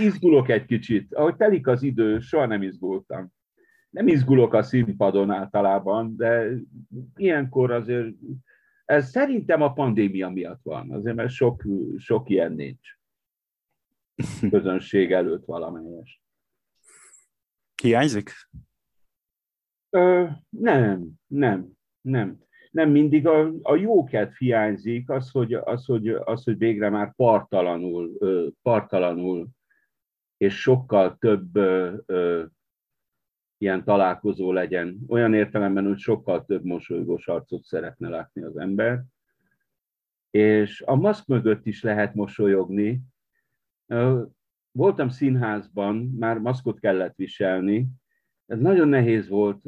Izgulok egy kicsit. Ahogy telik az idő, soha nem izgultam. Nem izgulok a színpadon általában, de ilyenkor azért, ez szerintem a pandémia miatt van, azért mert sok, sok ilyen nincs. Közönség előtt valamelyes. Hiányzik? Ö, nem, nem, nem. Nem mindig a, a jókedv hiányzik, az hogy, az, hogy, az, hogy végre már partalanul, partalanul és sokkal több ö, ö, ilyen találkozó legyen. Olyan értelemben, hogy sokkal több mosolygós arcot szeretne látni az ember. És a maszk mögött is lehet mosolyogni. Voltam színházban, már maszkot kellett viselni, ez nagyon nehéz volt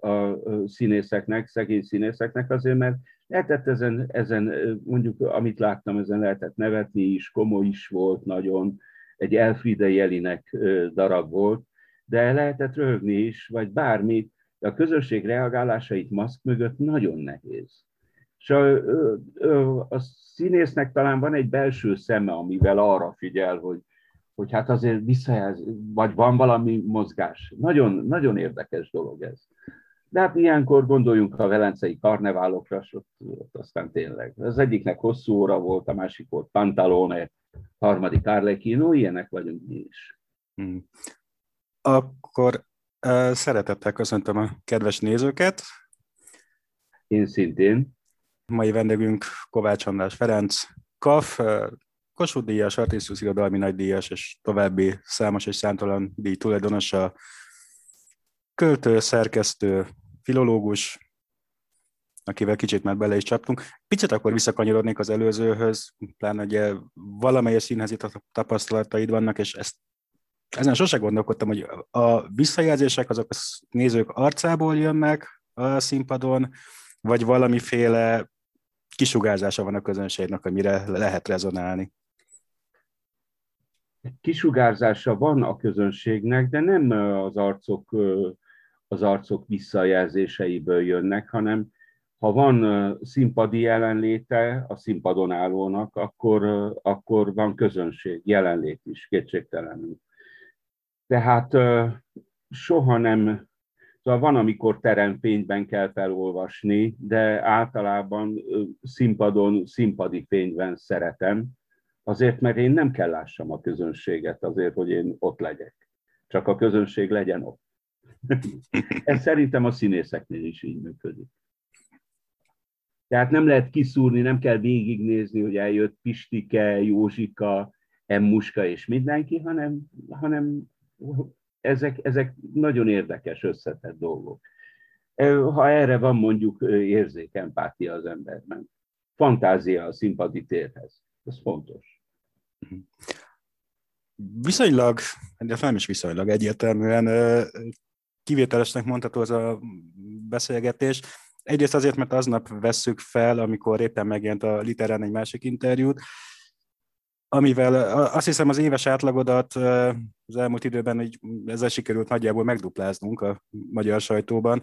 a színészeknek, szegény színészeknek azért, mert lehetett ezen, ezen, mondjuk amit láttam, ezen lehetett nevetni is, komoly is volt nagyon, egy Elfriede Jelinek darab volt, de lehetett röhögni is, vagy bármi, de a közösség reagálásait maszk mögött nagyon nehéz. És a, a színésznek talán van egy belső szeme, amivel arra figyel, hogy hogy hát azért visszajelz, vagy van valami mozgás. Nagyon, nagyon érdekes dolog ez. De hát ilyenkor gondoljunk a velencei karneválokra, ott, ott aztán tényleg. Az egyiknek hosszú óra volt, a másik volt Pantalone, harmadik Arlecchino, ilyenek vagyunk mi is. Hmm. Akkor uh, szeretettel köszöntöm a kedves nézőket. Én szintén. Mai vendégünk Kovács András Ferenc, KAF, Kossuth díjas, Artistus irodalmi nagydíjas és további számos és számtalan díj tulajdonosa, költő, szerkesztő, filológus, akivel kicsit már bele is csaptunk. Picit akkor visszakanyarodnék az előzőhöz, pláne ugye valamelyes színházi tapasztalataid vannak, és ezt ezen sose gondolkodtam, hogy a visszajelzések azok a nézők arcából jönnek a színpadon, vagy valamiféle kisugárzása van a közönségnek, amire lehet rezonálni kisugárzása van a közönségnek, de nem az arcok, az arcok visszajelzéseiből jönnek, hanem ha van színpadi jelenléte a színpadon állónak, akkor, akkor van közönség, jelenlét is, kétségtelenül. Tehát soha nem, szóval van, amikor teremfényben kell felolvasni, de általában színpadon, színpadi fényben szeretem, Azért, mert én nem kell lássam a közönséget azért, hogy én ott legyek. Csak a közönség legyen ott. Ez szerintem a színészeknél is így működik. Tehát nem lehet kiszúrni, nem kell végignézni, hogy eljött Pistike, Józsika, Emmuska és mindenki, hanem, hanem ezek, ezek nagyon érdekes, összetett dolgok. Ha erre van mondjuk érzék, empátia az emberben. Fantázia a színpadi térhez. Ez fontos. Viszonylag, de nem is viszonylag egyértelműen kivételesnek mondható az a beszélgetés. Egyrészt azért, mert aznap vesszük fel, amikor éppen megjelent a Literán egy másik interjút, amivel azt hiszem az éves átlagodat az elmúlt időben hogy ezzel sikerült nagyjából megdupláznunk a magyar sajtóban.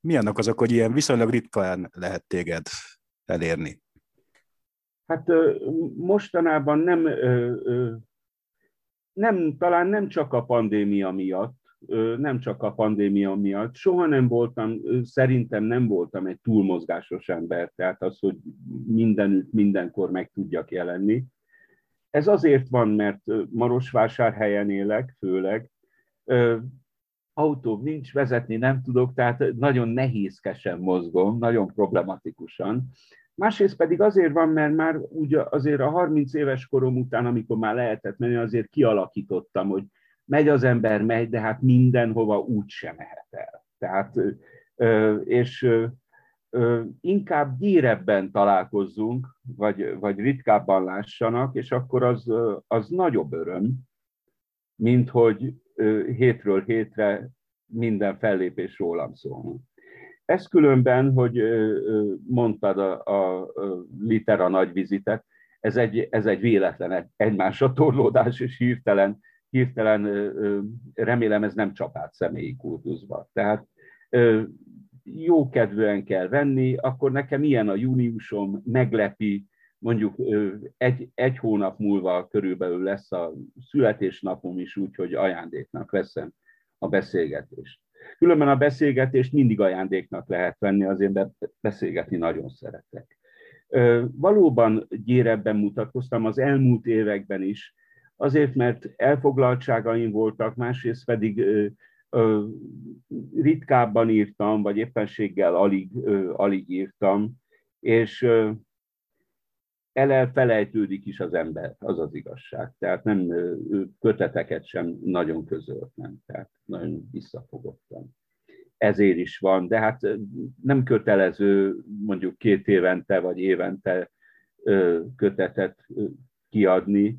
Mi annak azok, hogy ilyen viszonylag ritkán lehet téged elérni? Hát mostanában nem, nem, talán nem csak a pandémia miatt, nem csak a pandémia miatt, soha nem voltam, szerintem nem voltam egy túlmozgásos ember, tehát az, hogy mindenütt, mindenkor meg tudjak jelenni. Ez azért van, mert Marosvásárhelyen élek, főleg, autóm nincs, vezetni nem tudok, tehát nagyon nehézkesen mozgom, nagyon problematikusan. Másrészt pedig azért van, mert már úgy azért a 30 éves korom után, amikor már lehetett menni, azért kialakítottam, hogy megy az ember, megy, de hát mindenhova úgy sem mehet el. Tehát, és inkább gyérebben találkozzunk, vagy, vagy ritkábban lássanak, és akkor az, az nagyobb öröm, mint hogy hétről hétre minden fellépés rólam szólnak. Ez különben, hogy mondtad a, a litera nagy vizitet, ez egy, ez egy véletlen egymásra torlódás és hirtelen, hirtelen remélem ez nem csapát személyi kultuszba. Tehát jó kedvűen kell venni, akkor nekem ilyen a júniusom, meglepi, mondjuk egy, egy hónap múlva körülbelül lesz a születésnapom is úgy, hogy ajándéknak veszem a beszélgetést. Különben a beszélgetést mindig ajándéknak lehet venni, azért beszélgetni nagyon szeretek. Valóban gyérebben mutatkoztam az elmúlt években is, azért, mert elfoglaltságaim voltak, másrészt pedig ritkábban írtam, vagy éppenséggel alig, alig írtam, és elfelejtődik is az ember, az az igazság. Tehát nem köteteket sem nagyon közölt, nem, tehát nagyon visszafogottan. Ezért is van, de hát nem kötelező mondjuk két évente vagy évente kötetet kiadni,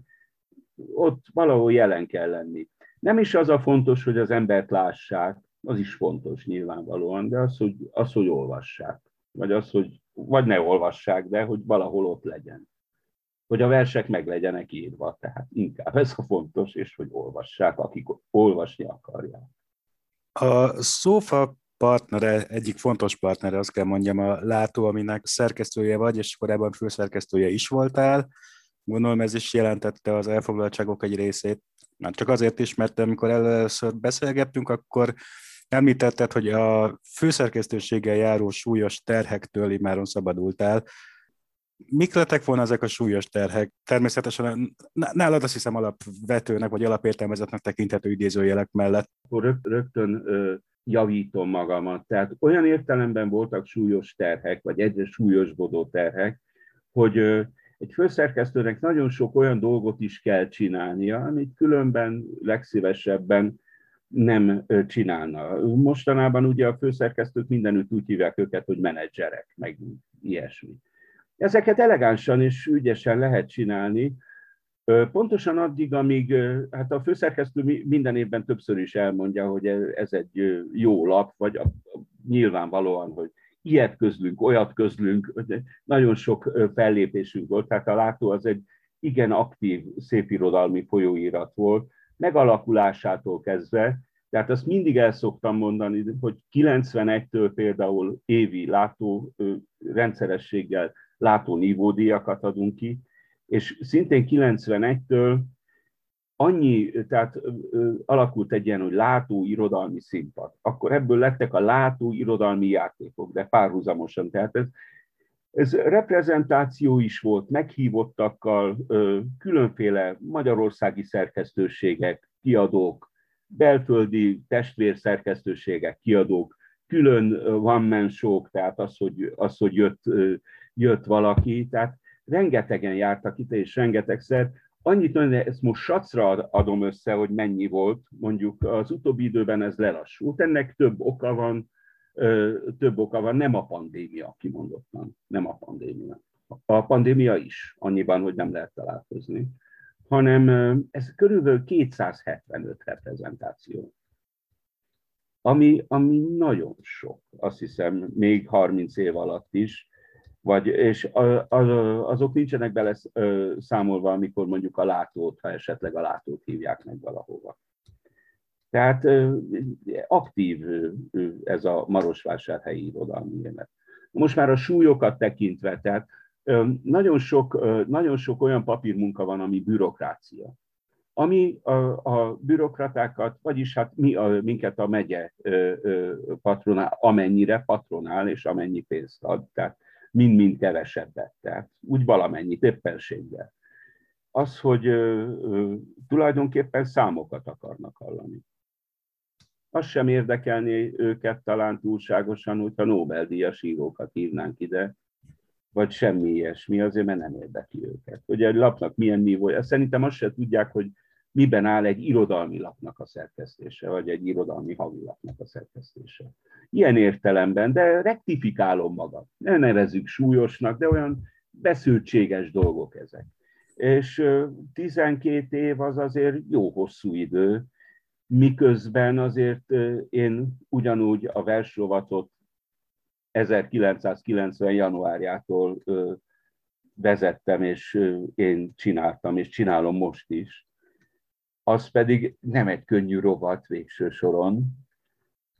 ott valahol jelen kell lenni. Nem is az a fontos, hogy az embert lássák, az is fontos nyilvánvalóan, de az, hogy, az, hogy olvassák. Vagy az, hogy vagy ne olvassák, de hogy valahol ott legyen. Hogy a versek meg legyenek írva, tehát inkább ez a fontos, és hogy olvassák, akik olvasni akarják. A szófa partnere, egyik fontos partnere, azt kell mondjam, a Látó, aminek szerkesztője vagy, és korábban főszerkesztője is voltál. Gondolom ez is jelentette az elfoglaltságok egy részét. Már csak azért is, mert amikor először beszélgettünk, akkor Említetted, hogy a főszerkesztőséggel járó súlyos terhektől immáron szabadultál. Mik lettek volna ezek a súlyos terhek? Természetesen nálad azt hiszem alapvetőnek vagy alapértelmezetnek tekinthető idézőjelek mellett. Rögtön javítom magamat. Tehát olyan értelemben voltak súlyos terhek, vagy egyre súlyosbodó terhek, hogy egy főszerkesztőnek nagyon sok olyan dolgot is kell csinálnia, amit különben legszívesebben nem csinálna. Mostanában ugye a főszerkesztők mindenütt úgy hívják őket, hogy menedzserek, meg ilyesmi. Ezeket elegánsan és ügyesen lehet csinálni, Pontosan addig, amíg hát a főszerkesztő minden évben többször is elmondja, hogy ez egy jó lap, vagy nyilvánvalóan, hogy ilyet közlünk, olyat közlünk, nagyon sok fellépésünk volt, tehát a látó az egy igen aktív szépirodalmi folyóirat volt, megalakulásától kezdve, tehát azt mindig el szoktam mondani, hogy 91-től például évi látó rendszerességgel látó nívódíjakat adunk ki, és szintén 91-től annyi, tehát alakult egy ilyen, hogy látó irodalmi színpad. Akkor ebből lettek a látó irodalmi játékok, de párhuzamosan. Tehát ez, ez reprezentáció is volt, meghívottakkal, különféle magyarországi szerkesztőségek, kiadók, belföldi testvérszerkesztőségek, kiadók, külön one-man show tehát az, hogy, az, hogy jött, jött valaki, tehát rengetegen jártak itt, és rengetegszer. Annyit hogy ezt most sacra adom össze, hogy mennyi volt, mondjuk az utóbbi időben ez lelassult. Ennek több oka van, több oka van, nem a pandémia, kimondottan, nem a pandémia. A pandémia is, annyiban, hogy nem lehet találkozni, hanem ez körülbelül 275 reprezentáció, ami, ami nagyon sok, azt hiszem, még 30 év alatt is, vagy, és azok nincsenek bele számolva, amikor mondjuk a látót, ha esetleg a látót hívják meg valahova. Tehát aktív ez a Marosvásárhelyi irodalmi élet. Most már a súlyokat tekintve, tehát nagyon sok, nagyon sok olyan papírmunka van, ami bürokrácia. Ami a, a bürokratákat, vagyis hát mi, a, minket a megye patronál, amennyire patronál, és amennyi pénzt ad, tehát mind-mind kevesebbet, tehát úgy valamennyit, éppenséggel. Az, hogy tulajdonképpen számokat akarnak hallani az sem érdekelni őket talán túlságosan, hogyha Nobel-díjas írókat hívnánk ide, vagy semmi ilyesmi, azért mert nem érdekli őket. Hogy egy lapnak milyen nívója. Szerintem azt se tudják, hogy miben áll egy irodalmi lapnak a szerkesztése, vagy egy irodalmi havilapnak a szerkesztése. Ilyen értelemben, de rektifikálom magam. Ne nevezzük súlyosnak, de olyan beszültséges dolgok ezek. És 12 év az azért jó hosszú idő, miközben azért én ugyanúgy a versrovatot 1990. januárjától vezettem, és én csináltam, és csinálom most is. Az pedig nem egy könnyű rovat végső soron.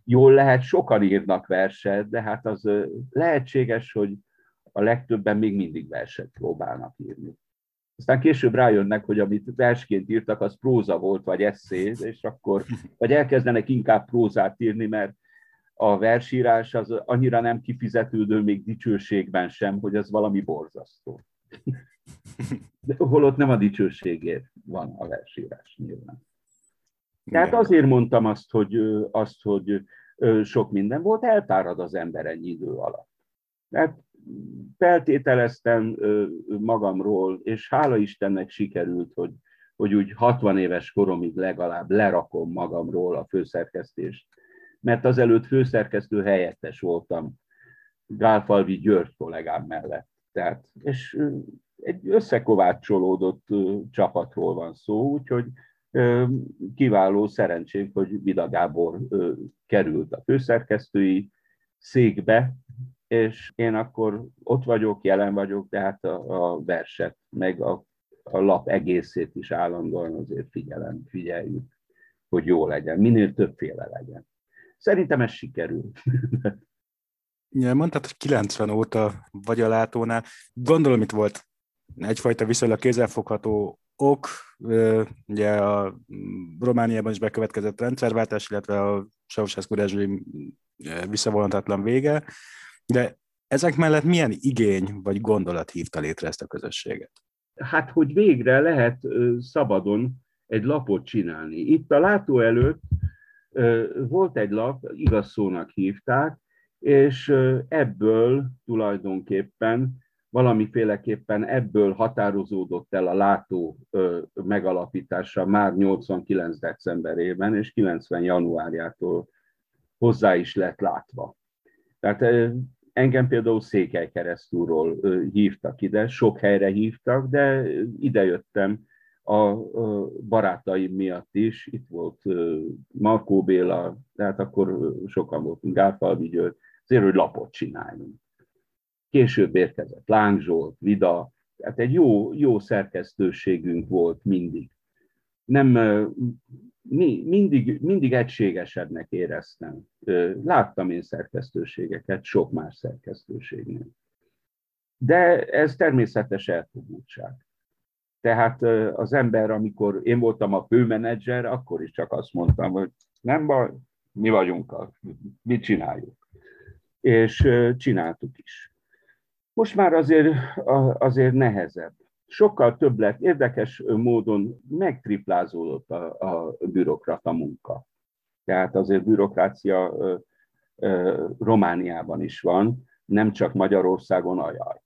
Jól lehet, sokan írnak verset, de hát az lehetséges, hogy a legtöbben még mindig verset próbálnak írni. Aztán később rájönnek, hogy amit versként írtak, az próza volt, vagy eszé, és akkor, vagy elkezdenek inkább prózát írni, mert a versírás az annyira nem kifizetődő még dicsőségben sem, hogy ez valami borzasztó. De holott nem a dicsőségért van a versírás nyilván. Tehát azért mondtam azt, hogy, azt, hogy sok minden volt, eltárad az ember ennyi idő alatt. Tehát feltételeztem magamról, és hála Istennek sikerült, hogy, hogy úgy 60 éves koromig legalább lerakom magamról a főszerkesztést. Mert azelőtt főszerkesztő helyettes voltam Gálfalvi György kollégám mellett. Tehát, és egy összekovácsolódott csapatról van szó, úgyhogy kiváló szerencsém, hogy Vida Gábor került a főszerkesztői székbe, és én akkor ott vagyok, jelen vagyok, tehát a, a verset, meg a, a lap egészét is állandóan azért figyelem, figyeljük, hogy jó legyen, minél többféle legyen. Szerintem ez sikerül. Ja, mondtad, hogy 90 óta vagy a látónál. Gondolom, itt volt egyfajta viszonylag kézzelfogható ok, ugye a Romániában is bekövetkezett rendszerváltás, illetve a Ceausescu rezsim visszavonhatatlan vége, de ezek mellett milyen igény vagy gondolat hívta létre ezt a közösséget? Hát, hogy végre lehet szabadon egy lapot csinálni. Itt a látó előtt volt egy lap, igaz szónak hívták, és ebből tulajdonképpen valamiféleképpen ebből határozódott el a látó megalapítása már 89. decemberében, és 90. januárjától hozzá is lett látva. Tehát engem például Székely keresztúról hívtak ide, sok helyre hívtak, de idejöttem a barátaim miatt is. Itt volt Markó Béla, tehát akkor sokan voltunk, Gálfalvi György, azért, hogy lapot csináljunk. Később érkezett Láng Zsolt, Vida, tehát egy jó, jó szerkesztőségünk volt mindig. Nem, mi, mindig, mindig egységesebbnek éreztem. Láttam én szerkesztőségeket, sok más szerkesztőségnél. De ez természetes elfogultság. Tehát az ember, amikor én voltam a főmenedzser, akkor is csak azt mondtam, hogy nem baj, mi vagyunk, a, mit csináljuk. És csináltuk is. Most már azért, azért nehezebb. Sokkal több lett, érdekes módon megtriplázódott a, a bürokrata munka. Tehát azért bürokrácia ö, ö, Romániában is van, nem csak Magyarországon, ajaj.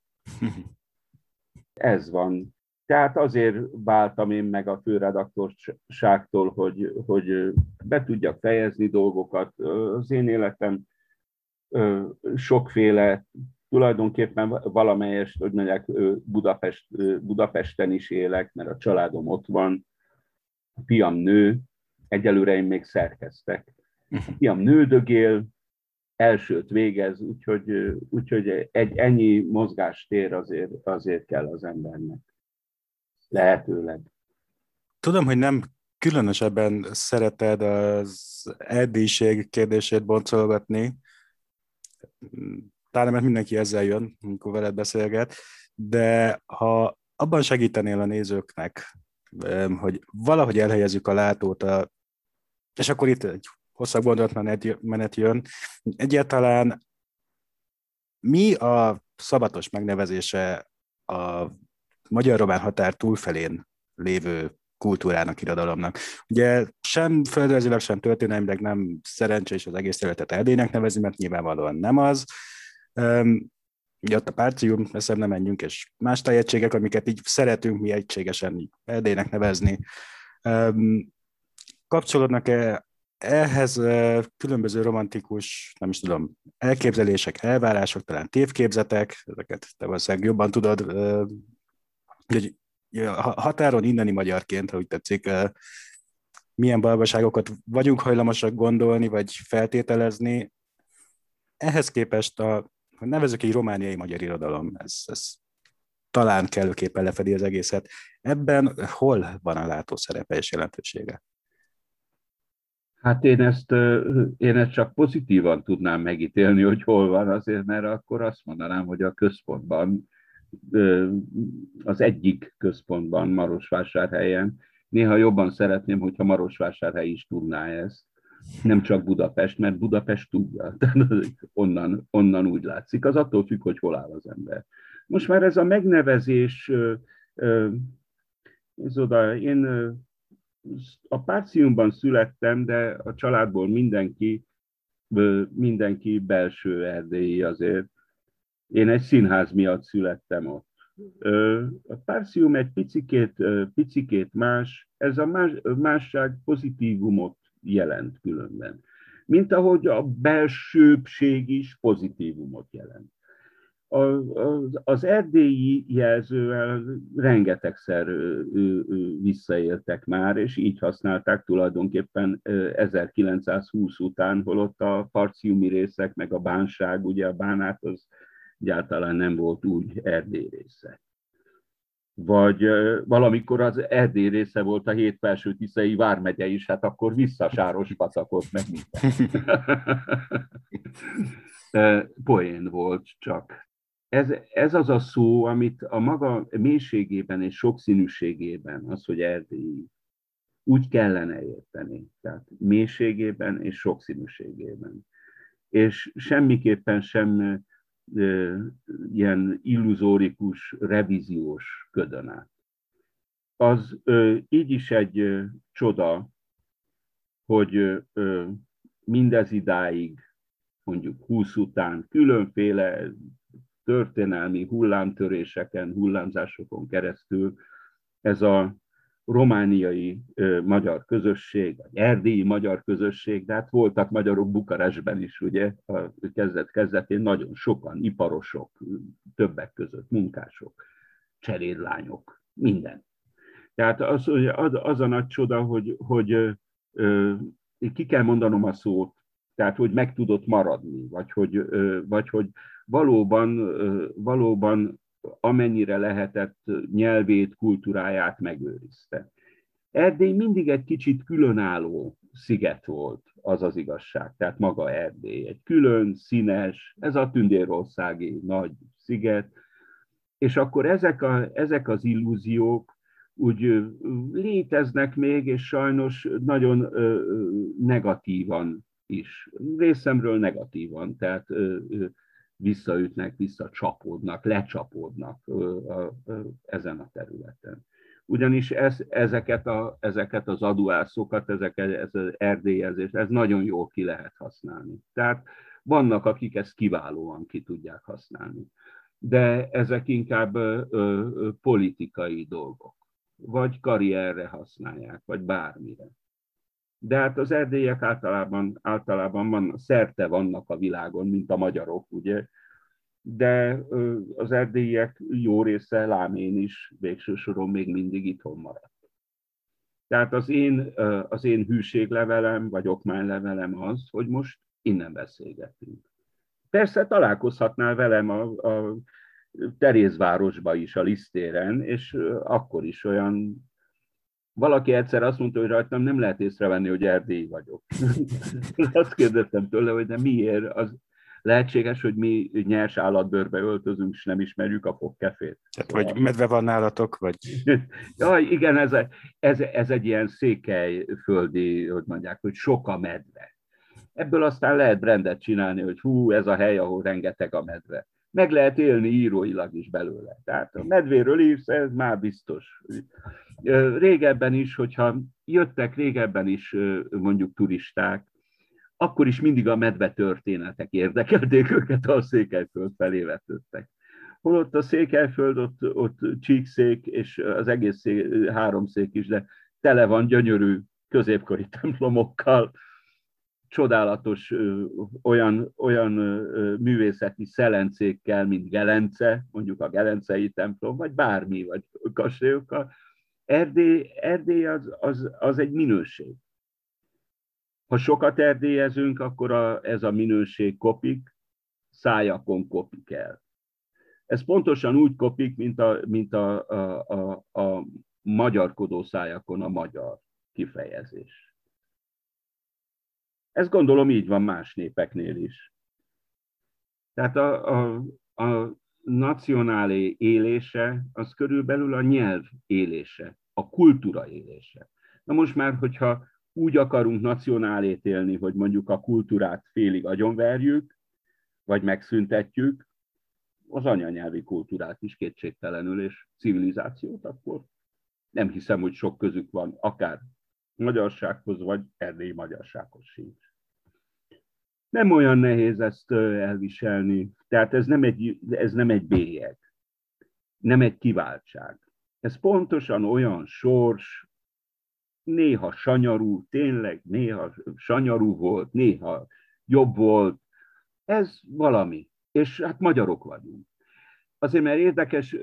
Ez van. Tehát azért váltam én meg a főredaktorságtól, hogy, hogy be tudjak fejezni dolgokat. Az én életem sokféle tulajdonképpen valamelyest, hogy mondják, Budapest, Budapesten is élek, mert a családom ott van, a fiam nő, egyelőre én még szerkeztek. A fiam nődögél, elsőt végez, úgyhogy, úgyhogy egy ennyi mozgástér azért, azért kell az embernek. Lehetőleg. Tudom, hogy nem különösebben szereted az eddiség kérdését boncolgatni, talán mert mindenki ezzel jön, amikor veled beszélget, de ha abban segítenél a nézőknek, hogy valahogy elhelyezzük a látót, a, és akkor itt egy hosszabb gondolatmenet jön, egyáltalán mi a szabatos megnevezése a magyar-román határ túlfelén lévő kultúrának, irodalomnak. Ugye sem földrajzilag, sem történelmileg nem szerencsés az egész területet Erdélynek nevezni, mert nyilvánvalóan nem az. Ugye ott a párcium, ezt nem menjünk, és más tájegységek, amiket így szeretünk mi egységesen Erdélynek nevezni. Kapcsolódnak-e ehhez különböző romantikus, nem is tudom, elképzelések, elvárások, talán tévképzetek, ezeket te valószínűleg jobban tudod, hogy határon inneni magyarként, ha úgy tetszik, milyen balgaságokat vagyunk hajlamosak gondolni, vagy feltételezni. Ehhez képest a hogy nevezük egy romániai magyar irodalom, ez, ez talán kellőképpen lefedi az egészet. Ebben hol van a látó szerepe és jelentősége? Hát én ezt, én ezt csak pozitívan tudnám megítélni, hogy hol van azért, mert akkor azt mondanám, hogy a központban, az egyik központban, Marosvásárhelyen, néha jobban szeretném, hogyha Marosvásárhely is tudná ezt, nem csak Budapest, mert Budapest tudja, onnan, onnan úgy látszik, az attól függ, hogy hol áll az ember. Most már ez a megnevezés, ez oda, én a Párciumban születtem, de a családból mindenki, mindenki belső erdélyi azért. Én egy színház miatt születtem ott. A Párcium egy picikét, picikét más, ez a más, másság pozitívumot jelent különben. Mint ahogy a belsőbbség is pozitívumot jelent az erdélyi jelzővel rengetegszer visszaéltek már, és így használták tulajdonképpen 1920 után, holott a parciumi részek, meg a bánság, ugye a bánát az egyáltalán nem volt úgy erdély része. Vagy valamikor az erdély része volt a hét felső tiszei vármegye is, hát akkor visszasáros pacakot meg. Poén volt csak ez, ez az a szó, amit a maga mélységében és sokszínűségében, az, hogy erdélyi, úgy kellene érteni. Tehát mélységében és sokszínűségében. És semmiképpen sem ilyen illuzórikus, revíziós ködön át. Az így is egy csoda, hogy mindez idáig, mondjuk 20 után különféle történelmi hullámtöréseken, hullámzásokon keresztül ez a romániai ö, magyar közösség, vagy erdélyi magyar közösség, de hát voltak magyarok Bukarestben is, ugye, a kezdet-kezdetén nagyon sokan, iparosok, többek között munkások, cserédlányok, minden. Tehát az, az, az a nagy csoda, hogy, hogy ö, ki kell mondanom a szót, tehát hogy meg tudott maradni, vagy hogy, vagy hogy valóban, valóban amennyire lehetett nyelvét, kultúráját megőrizte. Erdély mindig egy kicsit különálló sziget volt, az az igazság, tehát maga Erdély. Egy külön, színes, ez a tündérországi nagy sziget, és akkor ezek, a, ezek az illúziók úgy léteznek még, és sajnos nagyon negatívan is. Részemről negatívan, tehát visszaütnek, visszacsapódnak, lecsapódnak ezen a területen. Ugyanis ez, ezeket, a, ezeket az aduászokat, ezeket, ez az erdélyezés, ez nagyon jól ki lehet használni. Tehát vannak, akik ezt kiválóan ki tudják használni. De ezek inkább ö, ö, politikai dolgok, vagy karrierre használják, vagy bármire. De hát az erdélyek általában, általában van, szerte vannak a világon, mint a magyarok, ugye, de az erdélyiek jó része, lámén is végső soron még mindig itthon maradt. Tehát az én, az én hűséglevelem, vagy okmánylevelem az, hogy most innen beszélgetünk. Persze találkozhatnál velem a, a Terézvárosba is, a lisztéren, és akkor is olyan valaki egyszer azt mondta, hogy rajtam nem lehet észrevenni, hogy erdély vagyok. azt kérdeztem tőle, hogy nem miért, az lehetséges, hogy mi nyers állatbőrbe öltözünk, és nem ismerjük a fogkefét. Tehát, vagy medve van nálatok, vagy... ja, igen, ez, ez, ez egy ilyen székelyföldi, hogy mondják, hogy sok a medve. Ebből aztán lehet brendet csinálni, hogy hú, ez a hely, ahol rengeteg a medve. Meg lehet élni íróilag is belőle. Tehát a medvéről írsz, ez már biztos. Régebben is, hogyha jöttek régebben is mondjuk turisták, akkor is mindig a medve történetek érdekelték őket, a Székelyföld felé vetődtek. Holott a Székelyföld, ott, ott csíkszék, és az egész szék, három szék is, de tele van gyönyörű középkori templomokkal, csodálatos olyan, olyan művészeti szelencékkel, mint Gelence, mondjuk a Gelencei templom, vagy bármi, vagy kastélyokkal, Erdély, Erdély az, az, az egy minőség. Ha sokat erdélyezünk, akkor a, ez a minőség kopik, szájakon kopik el. Ez pontosan úgy kopik, mint a, mint a, a, a, a magyarkodó szájakon a magyar kifejezés. Ez gondolom így van más népeknél is. Tehát a, a, a nacionálé élése az körülbelül a nyelv élése, a kultúra élése. Na most már, hogyha úgy akarunk nacionálét élni, hogy mondjuk a kultúrát félig agyonverjük, vagy megszüntetjük, az anyanyelvi kultúrát is kétségtelenül, és civilizációt, akkor nem hiszem, hogy sok közük van, akár magyarsághoz, vagy erdélyi magyarsághoz sincs. Nem olyan nehéz ezt elviselni, tehát ez nem egy, ez nem egy bélyeg, nem egy kiváltság. Ez pontosan olyan sors, néha sanyarú, tényleg néha sanyarú volt, néha jobb volt. Ez valami. És hát magyarok vagyunk. Azért, mert érdekes,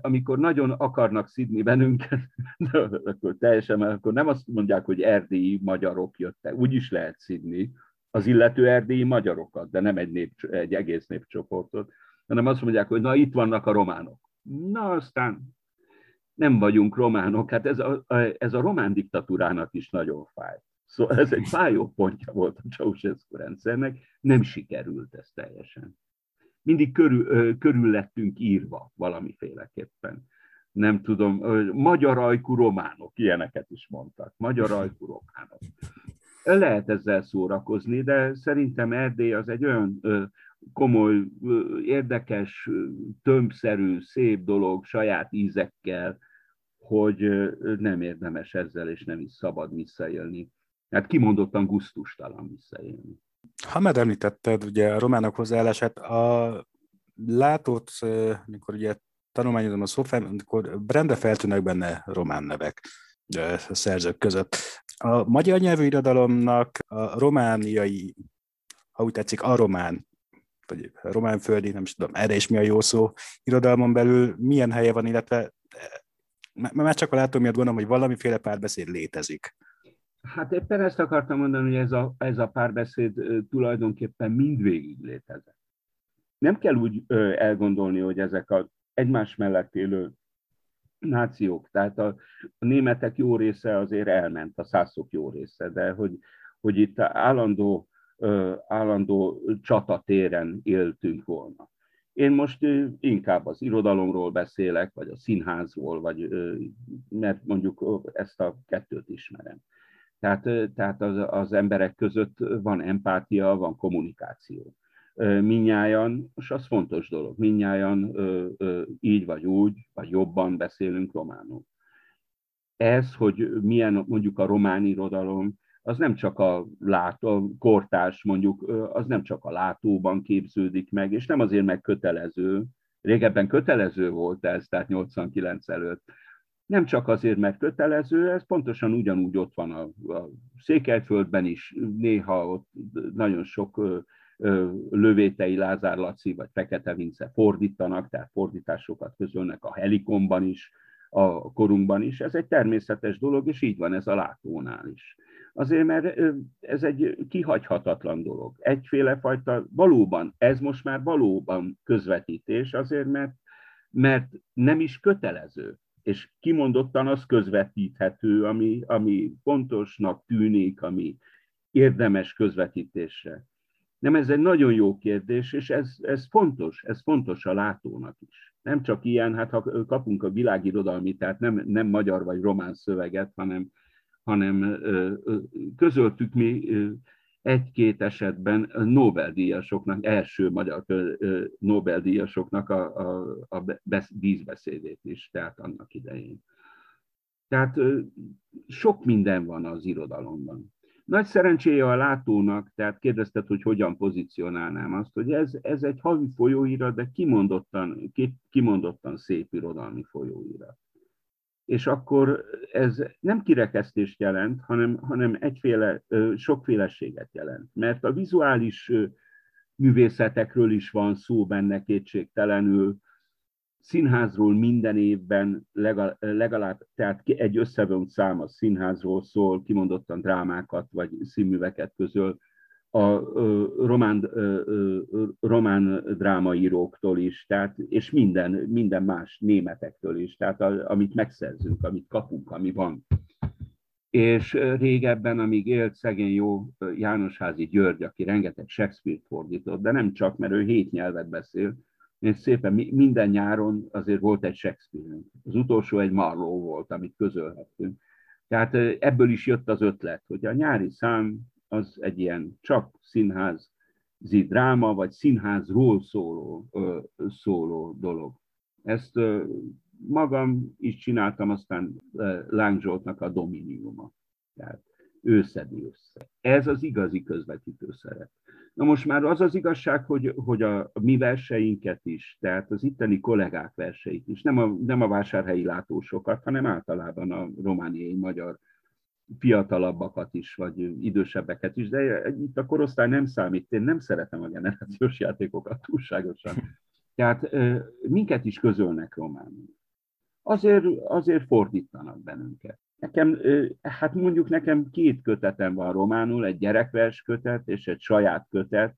amikor nagyon akarnak szidni bennünket, akkor teljesen, akkor nem azt mondják, hogy erdélyi magyarok jöttek. Úgy is lehet szidni az illető erdélyi magyarokat, de nem egy, nép, egy egész népcsoportot, hanem azt mondják, hogy na itt vannak a románok. Na aztán nem vagyunk románok, hát ez a, ez a román diktatúrának is nagyon fáj. Szóval ez egy fájó pontja volt a Ceausescu rendszernek, nem sikerült ez teljesen. Mindig körül, körül lettünk írva valamiféleképpen. Nem tudom, magyar ajkú románok, ilyeneket is mondtak. Magyar ajkú románok. Lehet ezzel szórakozni, de szerintem Erdély az egy olyan komoly, érdekes, tömbszerű, szép dolog, saját ízekkel, hogy nem érdemes ezzel, és nem is szabad visszaélni. Hát kimondottan guztustalan visszaélni. Ha már említetted ugye a románok hozzáállását, a látót, mikor ugye tanulmányozom a szófán, akkor rendre feltűnnek benne román nevek szerzők között. A magyar nyelvű irodalomnak a romániai, ha úgy tetszik, a román vagy románföldi, nem is tudom, erre is mi a jó szó, irodalmon belül milyen helye van, illetve már csak a látó miatt gondolom, hogy valamiféle párbeszéd létezik. Hát éppen ezt akartam mondani, hogy ez a, ez a párbeszéd tulajdonképpen mindvégig létezett. Nem kell úgy elgondolni, hogy ezek a egymás mellett élő nációk, tehát a, a németek jó része azért elment, a szászok jó része, de hogy, hogy itt állandó állandó csatatéren éltünk volna. Én most inkább az irodalomról beszélek, vagy a színházról, vagy, mert mondjuk ezt a kettőt ismerem. Tehát, tehát az, az emberek között van empátia, van kommunikáció. Minnyáján, és az fontos dolog, minnyáján így vagy úgy, vagy jobban beszélünk románul. Ez, hogy milyen mondjuk a román irodalom, az nem csak a látó, kortárs mondjuk, az nem csak a látóban képződik meg, és nem azért meg kötelező, régebben kötelező volt ez, tehát 89 előtt, nem csak azért, mert kötelező, ez pontosan ugyanúgy ott van a, a Székelyföldben is, néha ott nagyon sok lövétei Lázár Laci vagy Fekete Vince fordítanak, tehát fordításokat közölnek a Helikomban is, a korunkban is. Ez egy természetes dolog, és így van ez a látónál is. Azért, mert ez egy kihagyhatatlan dolog. Egyféle fajta, valóban, ez most már valóban közvetítés, azért, mert, mert nem is kötelező, és kimondottan az közvetíthető, ami, ami fontosnak tűnik, ami érdemes közvetítésre. Nem, ez egy nagyon jó kérdés, és ez, ez fontos, ez fontos a látónak is. Nem csak ilyen, hát ha kapunk a világirodalmi, tehát nem, nem magyar vagy román szöveget, hanem hanem közöltük mi egy-két esetben Nobel-díjasoknak, első magyar Nobel-díjasoknak a, a, a díszbeszédét is, tehát annak idején. Tehát sok minden van az irodalomban. Nagy szerencséje a látónak, tehát kérdezted, hogy hogyan pozícionálnám azt, hogy ez, ez egy havi folyóirat, de kimondottan, kimondottan szép irodalmi folyóirat és akkor ez nem kirekesztést jelent, hanem, hanem egyféle sokféleséget jelent. Mert a vizuális művészetekről is van szó benne kétségtelenül, színházról minden évben legalább, legalább tehát egy összevont szám a színházról szól, kimondottan drámákat vagy színműveket közöl, a román, román drámaíróktól is, tehát, és minden, minden más németektől is, tehát a, amit megszerzünk, amit kapunk, ami van. és régebben, amíg élt szegény jó Jánosházi György, aki rengeteg Shakespeare-t fordított, de nem csak, mert ő hét nyelvet beszél, és szépen minden nyáron azért volt egy shakespeare. Az utolsó egy Marlowe volt, amit közölhettünk. Tehát ebből is jött az ötlet, hogy a nyári szám az egy ilyen csak színházi dráma, vagy színházról szóló, szóló dolog. Ezt magam is csináltam, aztán Láng Zsoltnak a Dominiuma. Tehát ő szedi össze. Ez az igazi közvetítő szerep. Na most már az az igazság, hogy, hogy a, mi verseinket is, tehát az itteni kollégák verseit is, nem a, nem a vásárhelyi látósokat, hanem általában a romániai magyar fiatalabbakat is, vagy idősebbeket is, de itt a korosztály nem számít. Én nem szeretem a generációs játékokat túlságosan. Tehát minket is közölnek románul. Azért, azért fordítanak bennünket. Nekem, hát mondjuk nekem két kötetem van románul, egy gyerekvers kötet és egy saját kötet,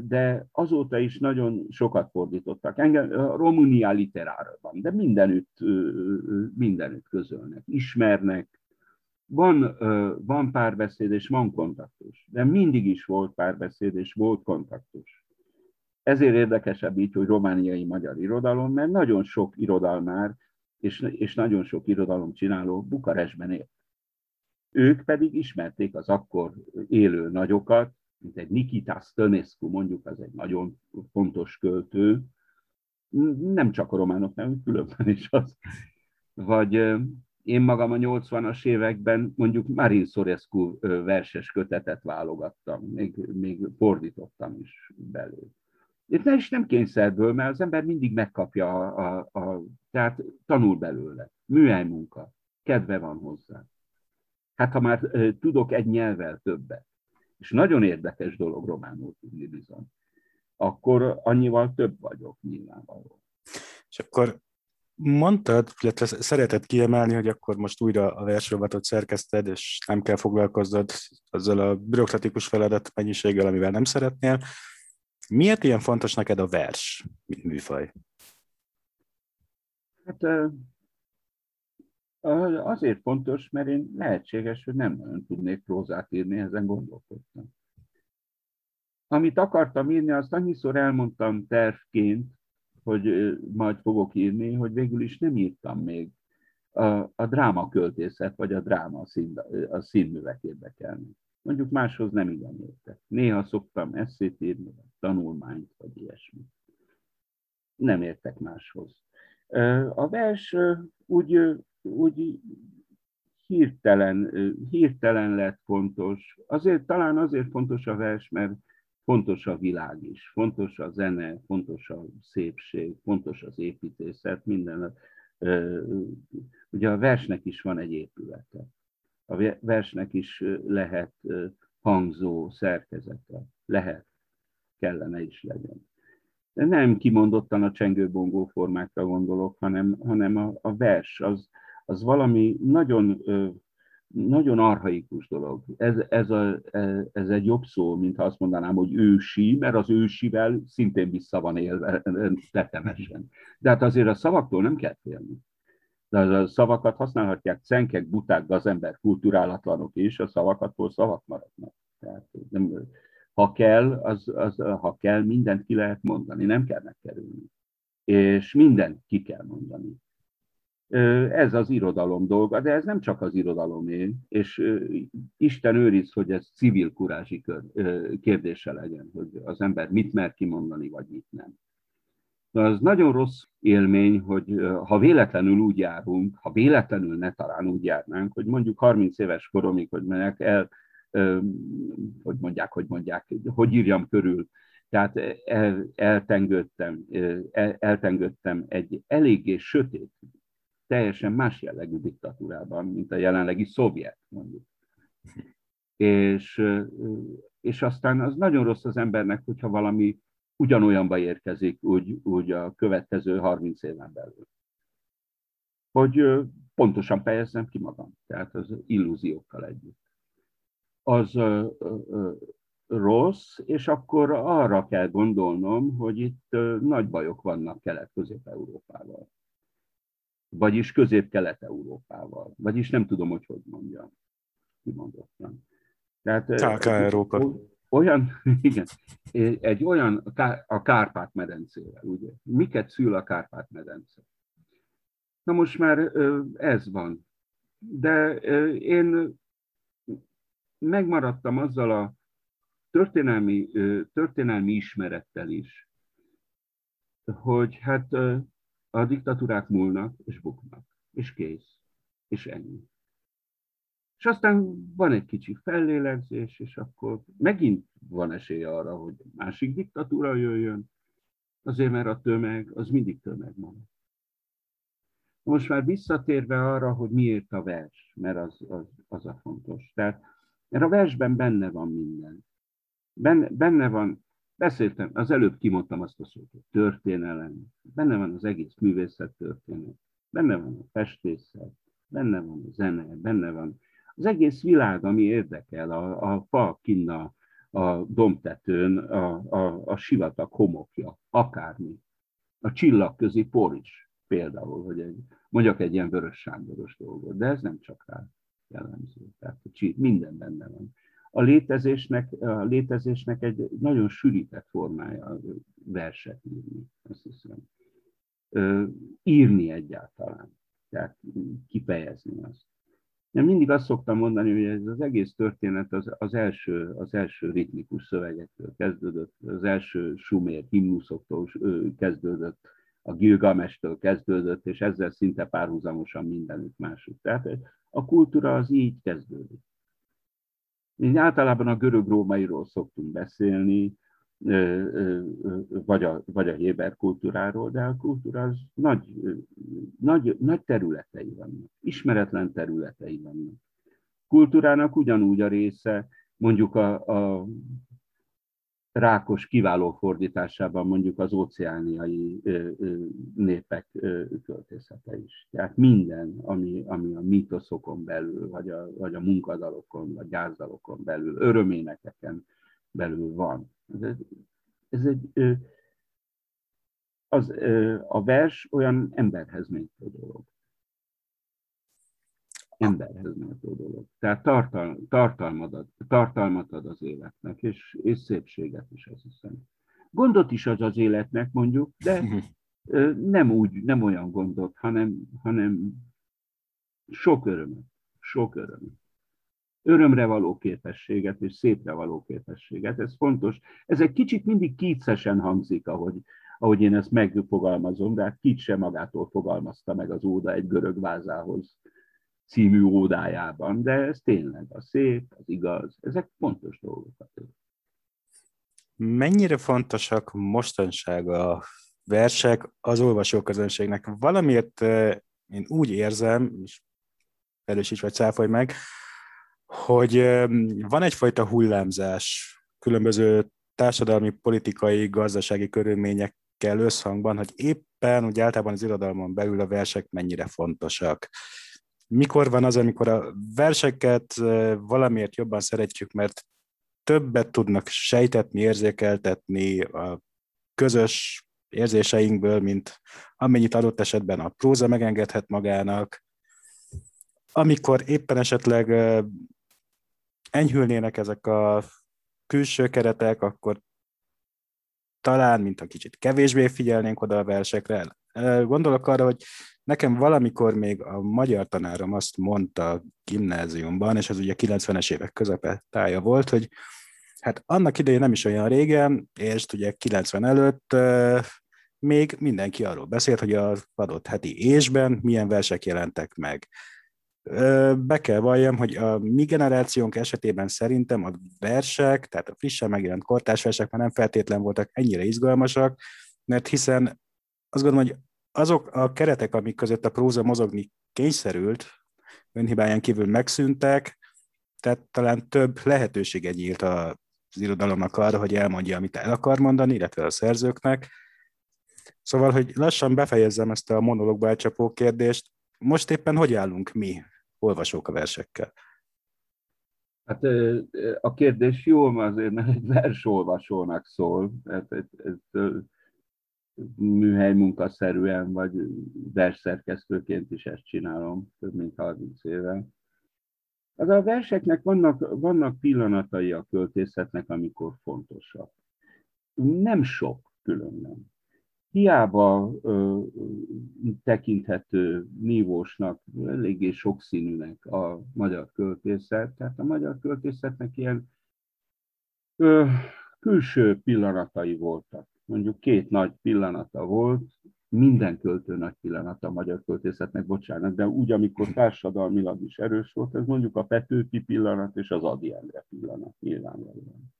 de azóta is nagyon sokat fordítottak. Engem a Romunia literárban, de mindenütt, mindenütt közölnek, ismernek. Van, van párbeszéd és van kontaktus, de mindig is volt párbeszéd és volt kontaktus. Ezért érdekesebb így, hogy romániai magyar irodalom, mert nagyon sok irodalmár és, és nagyon sok irodalom csináló Bukarestben élt. Ők pedig ismerték az akkor élő nagyokat, mint egy Nikita Stănescu, mondjuk, az egy nagyon fontos költő, nem csak a románok, nem különben is az. Vagy én magam a 80-as években mondjuk Marin Sorescu verses kötetet válogattam, még, még fordítottam is belőle. Itt ne is nem kényszerből, mert az ember mindig megkapja, a, a, a, tehát tanul belőle. Műhely munka, kedve van hozzá. Hát ha már tudok egy nyelvvel többet, és nagyon érdekes dolog románul tudni bizony, akkor annyival több vagyok nyilvánvaló. És akkor mondtad, illetve szeretett kiemelni, hogy akkor most újra a versrovatot szerkezted, és nem kell foglalkoznod azzal a bürokratikus feladat mennyiséggel, amivel nem szeretnél. Miért ilyen fontos neked a vers, mint műfaj? Hát azért fontos, mert én lehetséges, hogy nem nagyon tudnék prózát írni, ezen gondolkodtam. Amit akartam írni, azt annyiszor elmondtam tervként, hogy majd fogok írni, hogy végül is nem írtam még. A, a dráma költészet, vagy a dráma szín, a színművek érdekelni. Mondjuk máshoz nem igen értek. Néha szoktam eszét írni, vagy tanulmányt, vagy ilyesmi. Nem értek máshoz. A vers úgy, úgy hirtelen, hirtelen lett fontos. Azért, talán azért fontos a vers, mert fontos a világ is, fontos a zene, fontos a szépség, fontos az építészet, minden. Ugye a versnek is van egy épülete a versnek is lehet hangzó szerkezete. Lehet, kellene is legyen. De nem kimondottan a csengőbongó formákra gondolok, hanem, hanem a, a vers az, az valami nagyon, nagyon arhaikus dolog. Ez, ez, a, e, ez egy jobb szó, mint ha azt mondanám, hogy ősi, mert az ősivel szintén vissza van élve tetemesen. De hát azért a szavaktól nem kell félni a szavakat használhatják cenkek, buták, gazember, kulturálatlanok is, a szavakat szavak maradnak. Tehát nem, ha kell, az, az, ha kell, mindent ki lehet mondani, nem kell megkerülni. És mindent ki kell mondani. Ez az irodalom dolga, de ez nem csak az irodalomé, és Isten őriz, hogy ez civil kurázsi kérdése legyen, hogy az ember mit mer kimondani, vagy mit nem. Na, az nagyon rossz élmény, hogy ha véletlenül úgy járunk, ha véletlenül ne talán úgy járnánk, hogy mondjuk 30 éves koromig, hogy mondják el, hogy mondják, hogy mondják, hogy írjam körül, tehát el, eltengődtem, el, eltengődtem egy eléggé sötét, teljesen más jellegű diktatúrában, mint a jelenlegi szovjet, mondjuk. És, és aztán az nagyon rossz az embernek, hogyha valami ugyanolyanba érkezik úgy, úgy a következő 30 éven belül. Hogy pontosan fejezzem ki magam, tehát az illúziókkal együtt. Az ö, ö, rossz, és akkor arra kell gondolnom, hogy itt ö, nagy bajok vannak Kelet-Közép-Európával. vagyis közép-kelet-európával, vagyis nem tudom, hogy hogy mondjam, kimondottan. Tehát, Európa. Olyan, igen, egy olyan, a Kárpát-medencére, ugye? Miket szül a Kárpát-medence? Na most már ez van. De én megmaradtam azzal a történelmi, történelmi ismerettel is, hogy hát a diktatúrák múlnak és buknak, és kész, és ennyi. És aztán van egy kicsi fellélegzés, és akkor megint van esély arra, hogy másik diktatúra jöjjön, azért mert a tömeg, az mindig tömeg marad. Most már visszatérve arra, hogy miért a vers, mert az, az, az a fontos. Tehát, mert a versben benne van minden. Benne, benne van, beszéltem, az előbb kimondtam azt a szót, hogy történelem, benne van az egész művészet történet, benne van a festészet, benne van a zene, benne van az egész világ, ami érdekel, a, a fa kinna, a domtetőn, a, a, a sivatag homokja, akármi. A csillagközi por is például, hogy egy, mondjak egy ilyen vörös sándoros dolgot, de ez nem csak rá jellemző. Tehát minden benne van. A létezésnek, a létezésnek egy nagyon sűrített formája verset írni, azt hiszem. Írni egyáltalán, tehát kifejezni azt. Én mindig azt szoktam mondani, hogy ez az egész történet az, az, első, az első ritmikus szövegektől kezdődött, az első sumér himnuszoktól kezdődött, a Gilgamestől kezdődött, és ezzel szinte párhuzamosan mindenütt másik. Tehát a kultúra az így kezdődik. Én általában a görög-rómairól szoktunk beszélni, vagy a, vagy a Héber kultúráról, de a kultúra az nagy, nagy, nagy területei vannak, ismeretlen területei vannak. Kultúrának ugyanúgy a része, mondjuk a, a Rákos kiváló fordításában mondjuk az óceániai népek költészete is. Tehát minden, ami, ami a mítoszokon belül, vagy a, vagy a munkadalokon, vagy gyázdalokon belül, öröménekeken belül van. Ez ez egy az, a vers olyan emberhez méltó dolog. Emberhez méltó dolog. Tehát tartal, tartalmat, ad, tartalmat ad az életnek, és, és szépséget is, azt hiszem. Gondot is ad az életnek, mondjuk, de nem úgy, nem olyan gondot, hanem, hanem sok örömet. Sok örömet örömre való képességet és szépre való képességet. Ez fontos. Ez egy kicsit mindig kícesen hangzik, ahogy, ahogy én ezt megfogalmazom, de hát Kit sem magától fogalmazta meg az óda egy görög vázához című ódájában, de ez tényleg a szép, az igaz, ezek fontos dolgok. Mennyire fontosak mostanság a versek az olvasóközönségnek? Valamiért eh, én úgy érzem, és erősíts vagy cáfolj meg, hogy van egyfajta hullámzás különböző társadalmi, politikai, gazdasági körülményekkel összhangban, hogy éppen úgy általában az irodalmon belül a versek mennyire fontosak. Mikor van az, amikor a verseket valamiért jobban szeretjük, mert többet tudnak sejtetni, érzékeltetni a közös érzéseinkből, mint amennyit adott esetben a próza megengedhet magának, amikor éppen esetleg enyhülnének ezek a külső keretek, akkor talán, mint a kicsit kevésbé figyelnénk oda a versekre. Gondolok arra, hogy nekem valamikor még a magyar tanárom azt mondta gimnáziumban, és az ugye 90-es évek közepetája volt, hogy hát annak idején nem is olyan régen, és ugye 90 előtt még mindenki arról beszélt, hogy az adott heti ésben milyen versek jelentek meg be kell valljam, hogy a mi generációnk esetében szerintem a versek, tehát a frissen megjelent kortás versek már nem feltétlen voltak ennyire izgalmasak, mert hiszen azt gondolom, hogy azok a keretek, amik között a próza mozogni kényszerült, önhibáján kívül megszűntek, tehát talán több lehetősége nyílt az irodalomnak arra, hogy elmondja, amit el akar mondani, illetve a szerzőknek. Szóval, hogy lassan befejezzem ezt a monológba elcsapó kérdést, most éppen hogy állunk mi olvasók a versekkel? Hát a kérdés jó, azért mert egy versolvasónak szól. Ez, ez, ez, műhely munkaszerűen, vagy versszerkesztőként is ezt csinálom, több mint 30 éve. Az a verseknek vannak, vannak pillanatai a költészetnek, amikor fontosak. Nem sok különben. Hiába ö, tekinthető nívósnak, eléggé sokszínűnek a magyar költészet, tehát a magyar költészetnek ilyen ö, külső pillanatai voltak. Mondjuk két nagy pillanata volt, minden költő nagy pillanata a magyar költészetnek, bocsánat, de úgy, amikor társadalmilag is erős volt, ez mondjuk a Petőfi pillanat és az Adi Endre pillanat nyilvánvalóan.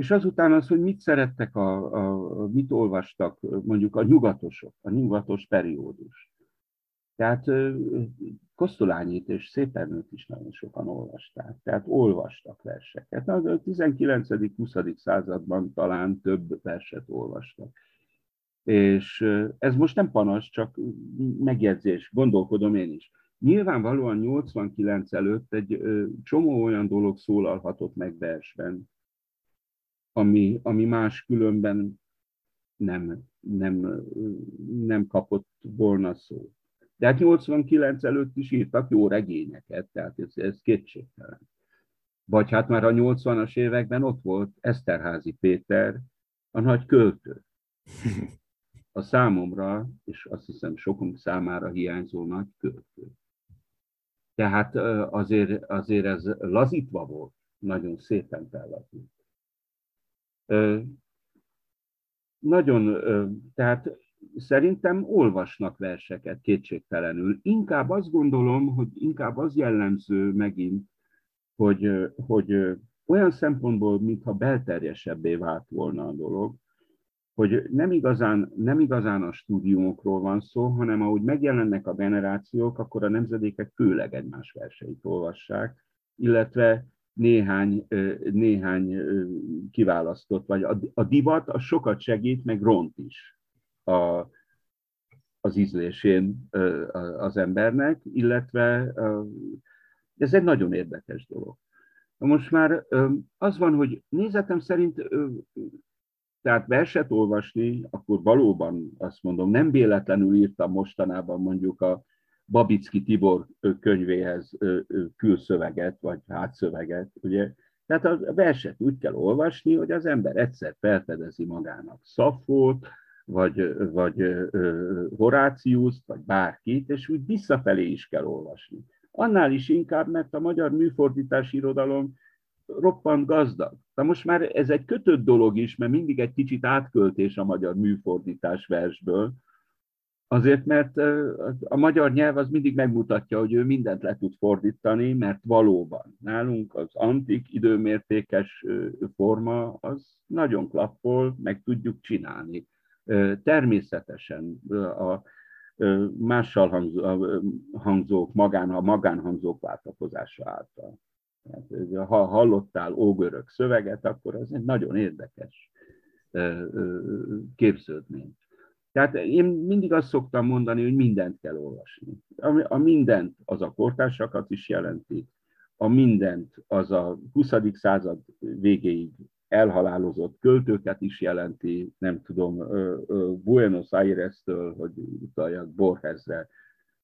És azután az, hogy mit szerettek, a, a, mit olvastak mondjuk a nyugatosok, a nyugatos periódus. Tehát Kosztolányit és Szépernőt is nagyon sokan olvasták, tehát olvastak verseket. A 19.-20. században talán több verset olvastak. És ez most nem panasz, csak megjegyzés, gondolkodom én is. Nyilvánvalóan 89 előtt egy csomó olyan dolog szólalhatott meg versben, ami, ami más különben nem, nem, nem kapott volna szót. De hát 89 előtt is írtak jó regényeket, tehát ez, ez kétségtelen. Vagy hát már a 80-as években ott volt Eszterházi Péter, a nagy költő. A számomra, és azt hiszem sokunk számára hiányzó nagy költő. Tehát azért, azért ez lazítva volt, nagyon szépen fellazít. Nagyon, tehát szerintem olvasnak verseket kétségtelenül. Inkább azt gondolom, hogy inkább az jellemző megint, hogy, hogy olyan szempontból, mintha belterjesebbé vált volna a dolog, hogy nem igazán, nem igazán a stúdiumokról van szó, hanem ahogy megjelennek a generációk, akkor a nemzedékek főleg egymás verseit olvassák, illetve néhány, néhány kiválasztott, vagy a, divat a sokat segít, meg ront is a, az ízlésén az embernek, illetve ez egy nagyon érdekes dolog. Most már az van, hogy nézetem szerint, tehát verset olvasni, akkor valóban azt mondom, nem véletlenül írtam mostanában mondjuk a Babicki Tibor könyvéhez külszöveget, vagy hátszöveget, ugye? Tehát a verset úgy kell olvasni, hogy az ember egyszer felfedezi magának Szafót, vagy, vagy Horáciuszt, vagy bárkit, és úgy visszafelé is kell olvasni. Annál is inkább, mert a magyar műfordítási irodalom roppant gazdag. Na most már ez egy kötött dolog is, mert mindig egy kicsit átköltés a magyar műfordítás versből, Azért, mert a magyar nyelv az mindig megmutatja, hogy ő mindent le tud fordítani, mert valóban nálunk az antik időmértékes forma az nagyon klappol, meg tudjuk csinálni. Természetesen a mással hangzók, magán, a magánhangzók váltakozása által. Ha hallottál ógörög szöveget, akkor ez egy nagyon érdekes képződmény. Tehát én mindig azt szoktam mondani, hogy mindent kell olvasni. A mindent az a kortársakat is jelenti, a mindent az a 20. század végéig elhalálozott költőket is jelenti, nem tudom, Buenos Aires-től, hogy utaljak Borgesre,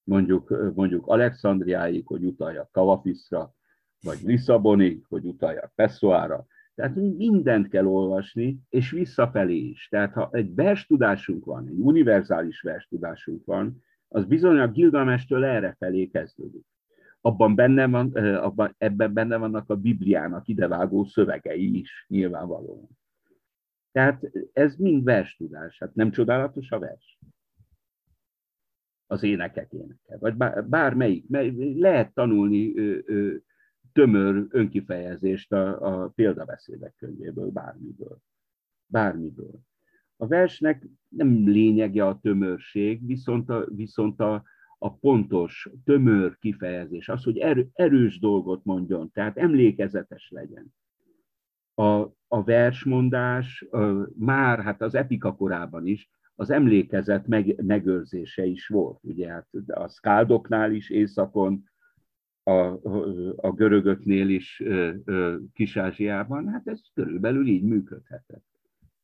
mondjuk, mondjuk Alexandriáig, hogy utaljak Kavafiszra, vagy Lisszabonig, hogy utaljak Pessoára. Tehát mindent kell olvasni, és visszafelé is. Tehát ha egy verstudásunk van, egy univerzális verstudásunk van, az bizony a Gilgamestől erre felé kezdődik. Abban benne van, abban, ebben benne vannak a Bibliának idevágó szövegei is, nyilvánvalóan. Tehát ez mind verstudás. Hát nem csodálatos a vers? Az énekek éneke. Vagy bármelyik. Lehet tanulni tömör önkifejezést a, a példabeszédek könyvéből, bármiből. Bármiből. A versnek nem lényege a tömörség, viszont a, viszont a, a pontos, tömör kifejezés, az, hogy erő, erős dolgot mondjon, tehát emlékezetes legyen. A, a versmondás már hát az epika korában is az emlékezet meg, megőrzése is volt. Ugye hát a szkáldoknál is északon a, a görögöknél is Kis-Ázsiában, hát ez körülbelül így működhetett.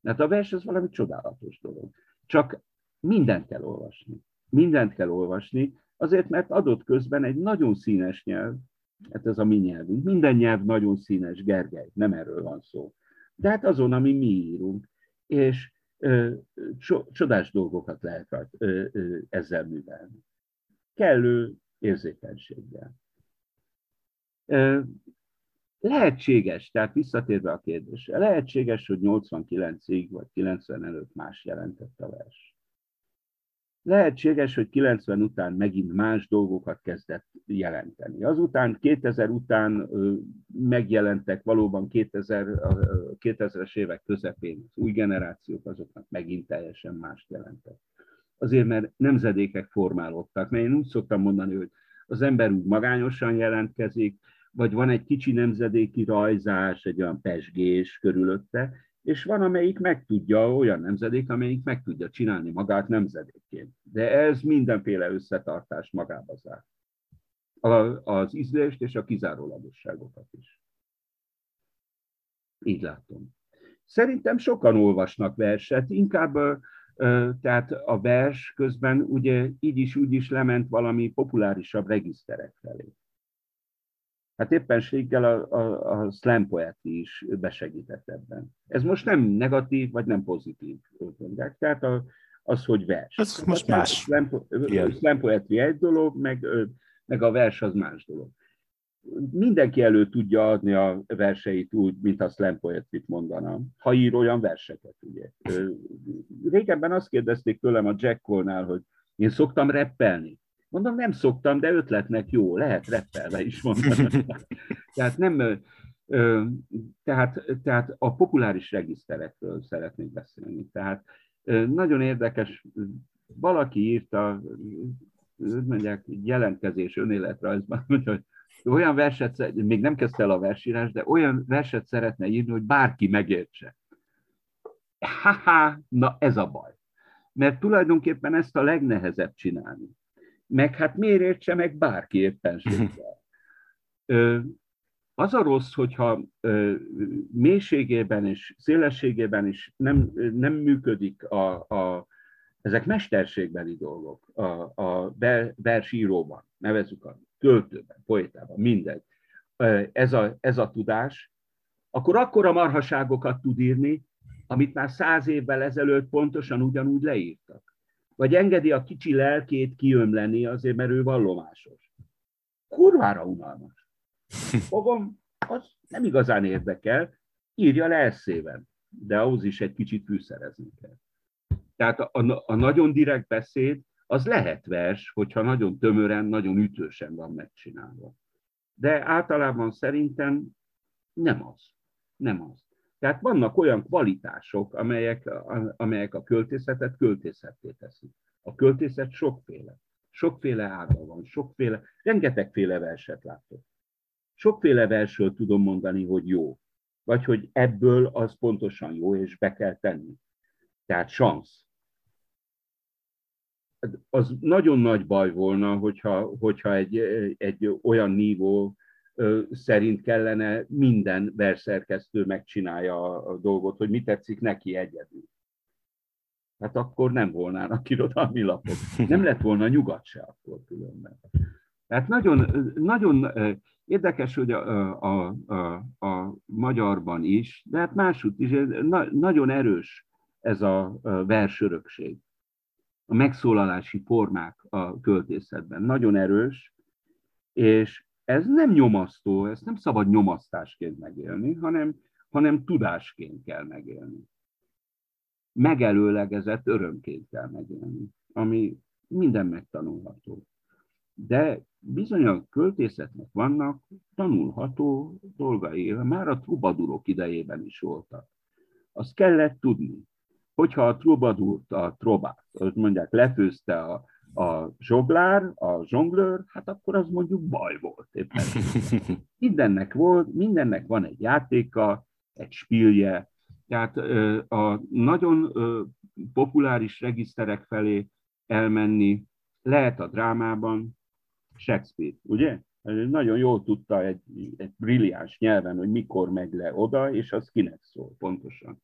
Hát a vers az valami csodálatos dolog. Csak mindent kell olvasni. Mindent kell olvasni, azért, mert adott közben egy nagyon színes nyelv, hát ez a mi nyelvünk, minden nyelv nagyon színes, Gergely, nem erről van szó. De hát azon, ami mi írunk, és ö, csodás dolgokat lehet ö, ö, ezzel művelni. Kellő érzékenységgel. Lehetséges, tehát visszatérve a kérdésre, lehetséges, hogy 89-ig vagy 90 előtt más jelentett a vers. Lehetséges, hogy 90 után megint más dolgokat kezdett jelenteni. Azután 2000 után megjelentek valóban 2000, 2000-es évek közepén az új generációk, azoknak megint teljesen mást jelentek. Azért, mert nemzedékek formálódtak, mert én úgy szoktam mondani, hogy az ember úgy magányosan jelentkezik, vagy van egy kicsi nemzedéki rajzás, egy olyan pesgés körülötte, és van, amelyik meg tudja, olyan nemzedék, amelyik meg tudja csinálni magát nemzedékként. De ez mindenféle összetartás magába zár. Az ízlést és a kizárólagosságokat is. Így látom. Szerintem sokan olvasnak verset, inkább tehát a vers közben ugye így is úgy is lement valami populárisabb regiszterek felé. Hát éppenséggel a, a, a slam poetry is besegített ebben. Ez most nem negatív, vagy nem pozitív. Mondják. Tehát a, az, hogy vers. Ez hát most más. Slam, slam poetry egy dolog, meg, meg a vers az más dolog. Mindenki elő tudja adni a verseit úgy, mint a slam poetry mondana, ha ír olyan verseket, ugye. Régebben azt kérdezték tőlem a Jack Cole-nál, hogy én szoktam reppelni. Mondom, nem szoktam, de ötletnek jó, lehet reppelve is mondani. tehát nem, tehát, tehát a populáris regiszterekről szeretnék beszélni. Tehát nagyon érdekes, valaki írta, mondják, jelentkezés önéletrajzban, hogy olyan verset, még nem kezdte el a versírás, de olyan verset szeretne írni, hogy bárki megértse. Haha, na ez a baj. Mert tulajdonképpen ezt a legnehezebb csinálni meg hát miért értse meg bárki éppenséggel. Az a rossz, hogyha mélységében és szélességében is nem, nem működik a, a, ezek mesterségbeli dolgok a, a versíróban, nevezük a költőben, poétában, mindegy. Ez a, ez a tudás, akkor akkora marhaságokat tud írni, amit már száz évvel ezelőtt pontosan ugyanúgy leírtak vagy engedi a kicsi lelkét kiömleni azért, mert ő vallomásos. Kurvára unalmas. Fogom, az nem igazán érdekel, írja le eszében, de ahhoz is egy kicsit fűszerezni kell. Tehát a, a, a nagyon direkt beszéd, az lehet vers, hogyha nagyon tömören, nagyon ütősen van megcsinálva. De általában szerintem nem az. Nem az. Tehát vannak olyan kvalitások, amelyek, amelyek a költészetet költészetté teszik. A költészet sokféle. Sokféle ága van, sokféle, rengetegféle verset látok. Sokféle versről tudom mondani, hogy jó. Vagy hogy ebből az pontosan jó, és be kell tenni. Tehát szansz. Az nagyon nagy baj volna, hogyha, hogyha egy, egy olyan nívó szerint kellene minden versszerkesztő megcsinálja a dolgot, hogy mi tetszik neki egyedül. Hát akkor nem volnának irodalmi lapok. Nem lett volna nyugat se akkor különben. Tehát nagyon, nagyon érdekes, hogy a, a, a, a magyarban is, de hát máshogy is, na, nagyon erős ez a versörökség. A megszólalási formák a költészetben nagyon erős, és ez nem nyomasztó, ezt nem szabad nyomasztásként megélni, hanem, hanem tudásként kell megélni. Megelőlegezett örömként kell megélni, ami minden megtanulható. De bizony a költészetnek vannak tanulható dolgai, már a trubadurok idejében is voltak. Azt kellett tudni, hogyha a trubadurt, a trobát, mondják, lefőzte a, a zsoglár, a zsonglőr, hát akkor az mondjuk baj volt éppen. Mindennek volt, mindennek van egy játéka, egy spilje, tehát a nagyon populáris regiszterek felé elmenni lehet a drámában Shakespeare, ugye? Nagyon jól tudta egy, egy brilliáns nyelven, hogy mikor megy le oda, és az kinek szól pontosan.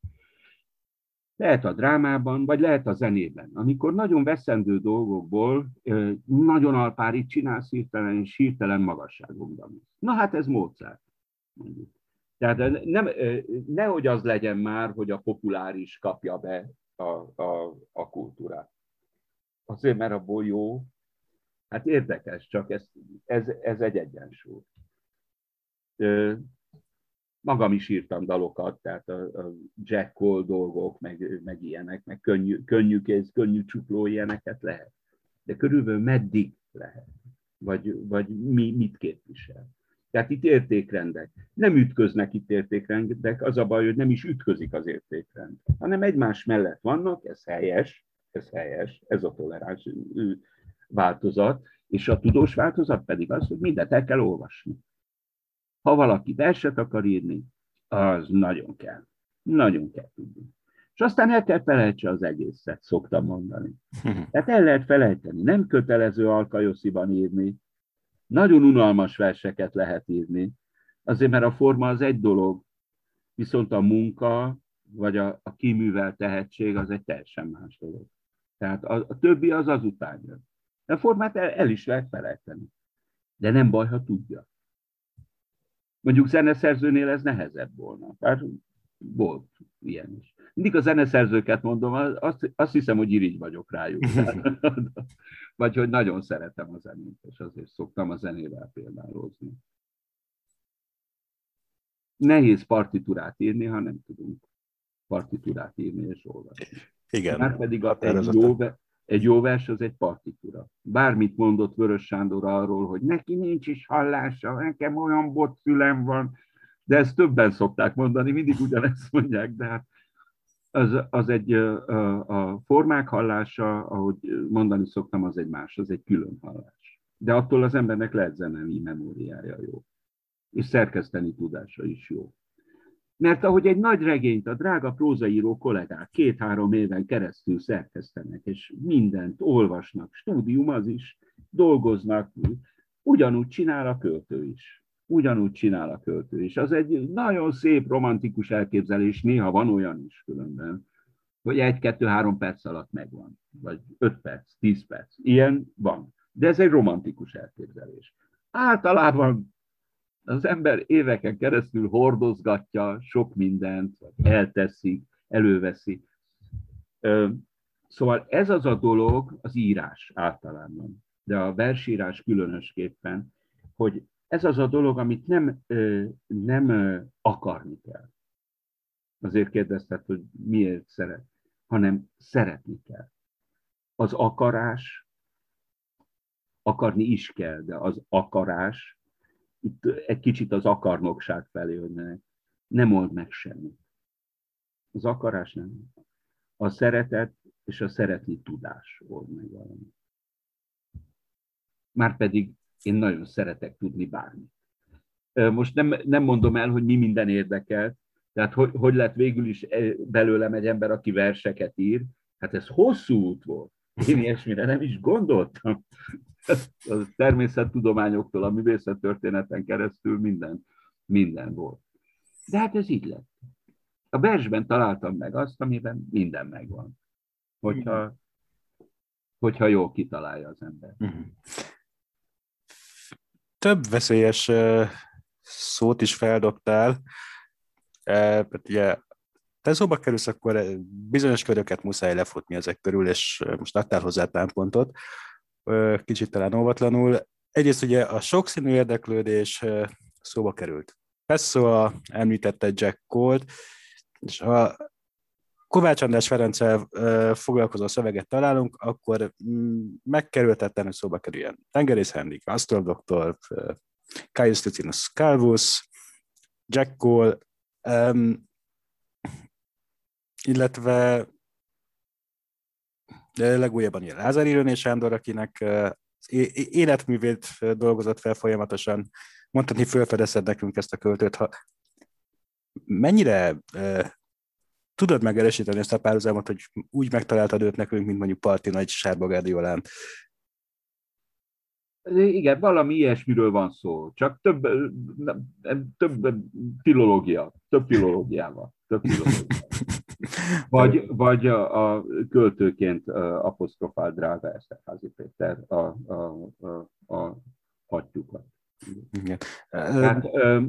Lehet a drámában, vagy lehet a zenében. Amikor nagyon veszendő dolgokból nagyon alpárit csinálsz hirtelen és hirtelen magasságokban. Na hát ez Mozart. Tehát nem, nehogy az legyen már, hogy a populáris kapja be a, a, a kultúrát. Azért, mert a jó, hát érdekes, csak ez, ez, ez egy egyensúly magam is írtam dalokat, tehát a, a Jack Cole dolgok, meg, meg ilyenek, meg könnyű, könnyű kéz, könnyű csukló ilyeneket lehet. De körülbelül meddig lehet? Vagy, vagy mi, mit képvisel? Tehát itt értékrendek. Nem ütköznek itt értékrendek, az a baj, hogy nem is ütközik az értékrend, hanem egymás mellett vannak, ez helyes, ez helyes, ez a toleráns változat, és a tudós változat pedig az, hogy mindent el kell olvasni. Ha valaki verset akar írni, az nagyon kell. Nagyon kell tudni. És aztán el kell felejtse az egészet, szoktam mondani. Tehát el lehet felejteni. Nem kötelező alkajosziban írni. Nagyon unalmas verseket lehet írni. Azért, mert a forma az egy dolog, viszont a munka, vagy a, a kiművelt tehetség az egy teljesen más dolog. Tehát a, a többi az azután jön. A formát el, el is lehet felejteni. De nem baj, ha tudja. Mondjuk zeneszerzőnél ez nehezebb volna. Bár volt ilyen is. Mindig a zeneszerzőket mondom, azt, azt hiszem, hogy irigy vagyok rájuk. Vagy hogy nagyon szeretem a zenét, és azért szoktam a zenével példálozni. Nehéz partitúrát írni, ha nem tudunk partitúrát írni és olvasni. Igen. Már pedig a, egy jó, egy jó vers az egy partitúra. Bármit mondott Vörös Sándor arról, hogy neki nincs is hallása, nekem olyan botszülem van, de ezt többen szokták mondani, mindig ugyanezt mondják, de hát az, az egy a, a formák hallása, ahogy mondani szoktam, az egy más, az egy külön hallás. De attól az embernek lehet zenei memóriája jó. És szerkeszteni tudása is jó. Mert ahogy egy nagy regényt a drága prózaíró kollégák két-három éven keresztül szerkesztenek, és mindent olvasnak, stúdium az is, dolgoznak, ugyanúgy csinál a költő is. Ugyanúgy csinál a költő is. Az egy nagyon szép, romantikus elképzelés, néha van olyan is különben, hogy egy-kettő-három perc alatt megvan, vagy öt perc, tíz perc. Ilyen van. De ez egy romantikus elképzelés. Általában az ember éveken keresztül hordozgatja sok mindent, elteszik, előveszi. Szóval ez az a dolog, az írás általában, de a versírás különösképpen, hogy ez az a dolog, amit nem, nem akarni kell. Azért kérdezted, hogy miért szeret, hanem szeretni kell. Az akarás, akarni is kell, de az akarás itt egy kicsit az akarnokság felé, ne, nem old meg semmit. Az akarás nem. A szeretet és a szeretni tudás old meg valamit. Márpedig én nagyon szeretek tudni bármit. Most nem, nem mondom el, hogy mi minden érdekel, tehát hogy, hogy lett végül is belőlem egy ember, aki verseket ír, hát ez hosszú út volt. Én ilyesmire nem is gondoltam a természettudományoktól a művészettörténeten keresztül minden, minden volt. De hát ez így lett. A versben találtam meg azt, amiben minden megvan. Hogyha, hogyha jól kitalálja az ember. Mhm. Több veszélyes szót is feldobtál. Ugye te szóba kerülsz, akkor bizonyos köröket muszáj lefutni ezek körül, és most adtál hozzá támpontot kicsit talán óvatlanul. Egyrészt ugye a sokszínű érdeklődés szóba került. Pessoa említette Jack Colt, és ha Kovács András Ferenccel foglalkozó szöveget találunk, akkor mm, megkerültetten, hogy szóba kerüljen. Tengerész Henrik, Astor Doktor, Caius Ticinus Calvus, Jack Cole, illetve legújabban ilyen Lázár Irőné Sándor, akinek az életművét dolgozott fel folyamatosan. Mondhatni, felfedezed nekünk ezt a költőt. Ha mennyire tudod megerősíteni ezt a párhuzamot, hogy úgy megtaláltad őt nekünk, mint mondjuk Parti Nagy Sárba Gádiolán? Igen, valami ilyesmiről van szó, csak több, több filológia, több filológiával. Több filológiával. Vagy, vagy a, a költőként apostrofál drága Eszterházi Péter a, a, a, a hattyukat. Igen. Hát, ö,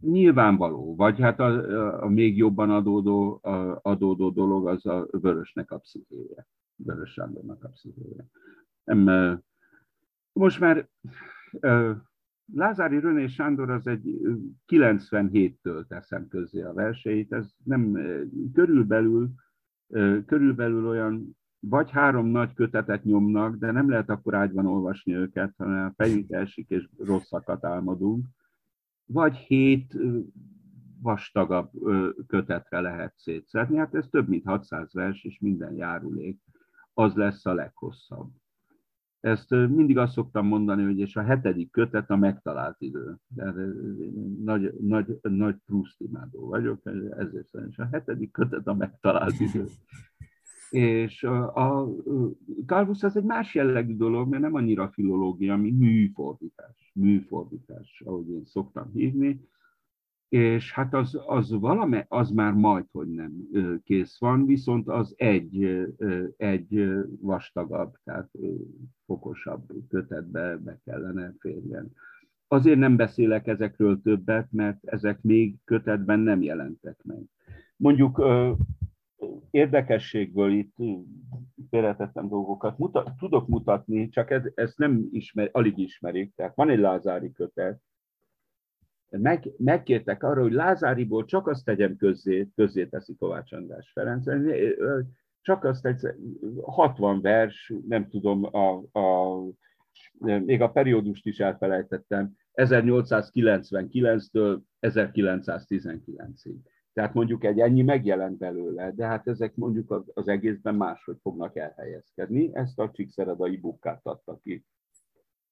nyilvánvaló, vagy hát a, a még jobban adódó, a, adódó dolog az a vörösnek a pszichéje, vörös Sándornak a pszichéje. Nem, most már Lázári Röné Sándor az egy 97-től teszem közzé a verseit, ez nem körülbelül, körülbelül olyan vagy három nagy kötetet nyomnak, de nem lehet akkor ágyban olvasni őket, hanem a fejünk elsik és rosszakat álmodunk, vagy hét vastagabb kötetre lehet szétszedni. Hát ez több mint 600 vers, és minden járulék, az lesz a leghosszabb. Ezt mindig azt szoktam mondani, hogy és a hetedik kötet a megtalált idő. Nagy, nagy, nagy Proust imádó vagyok, ezért szerint a hetedik kötet a megtalált idő. És a, a Calvus az egy más jellegű dolog, mert nem annyira filológia, mint műfordítás. Műfordítás, ahogy én szoktam hívni és hát az, az valame, az már majd, hogy nem kész van, viszont az egy, egy vastagabb, tehát fokosabb kötetbe be kellene férjen. Azért nem beszélek ezekről többet, mert ezek még kötetben nem jelentek meg. Mondjuk érdekességből itt félretettem dolgokat, muta, tudok mutatni, csak ez, ezt nem ismer, alig ismerik. Tehát van egy Lázári kötet, meg, megkértek arra, hogy Lázáriból csak azt tegyem közzé, közzé teszi Kovács András Ferenc, csak azt egy 60 vers, nem tudom, a, a, még a periódust is elfelejtettem, 1899-től 1919-ig. Tehát mondjuk egy ennyi megjelent belőle, de hát ezek mondjuk az egészben máshogy fognak elhelyezkedni. Ezt a Csíkszeredai bukkát adta ki.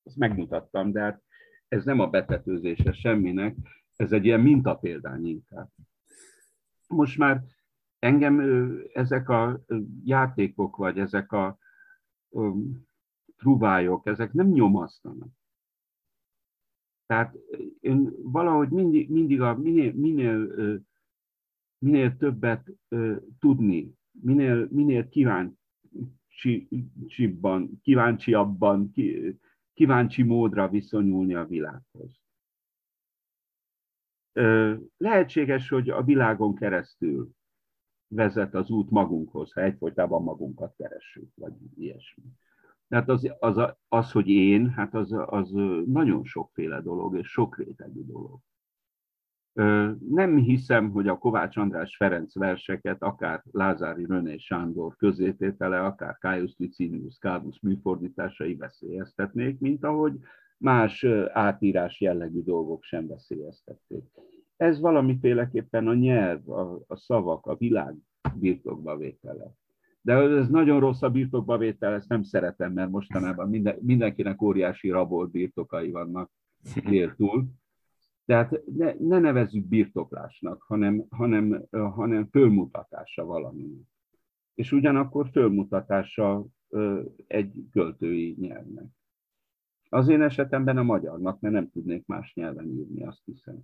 Ezt megmutattam, de hát ez nem a betetőzése semminek, ez egy ilyen mintapéldány inkább. Most már engem ezek a játékok, vagy ezek a truvályok, ezek nem nyomasztanak. Tehát én valahogy mindig, mindig a minél, minél, minél többet tudni, minél, minél kíváncsiabban, kíváncsiabban, kíváncsi módra viszonyulni a világhoz. Lehetséges, hogy a világon keresztül vezet az út magunkhoz, ha egyfolytában magunkat keressük, vagy ilyesmi. Tehát az, az, az, hogy én, hát az, az nagyon sokféle dolog, és sok rétegű dolog. Nem hiszem, hogy a Kovács András Ferenc verseket, akár Lázári Röné Sándor közététele, akár Caius Licinius Carus műfordításai veszélyeztetnék, mint ahogy más átírás jellegű dolgok sem veszélyeztették. Ez valamiféleképpen a nyelv, a, a szavak, a világ birtokba vétele. De ez nagyon rossz a birtokba vétel, ezt nem szeretem, mert mostanában minden, mindenkinek óriási rabolt birtokai vannak túl. Tehát ne, ne nevezzük birtoklásnak, hanem, hanem, hanem fölmutatása valami. És ugyanakkor fölmutatása egy költői nyelvnek. Az én esetemben a magyarnak, mert nem tudnék más nyelven írni, azt hiszem.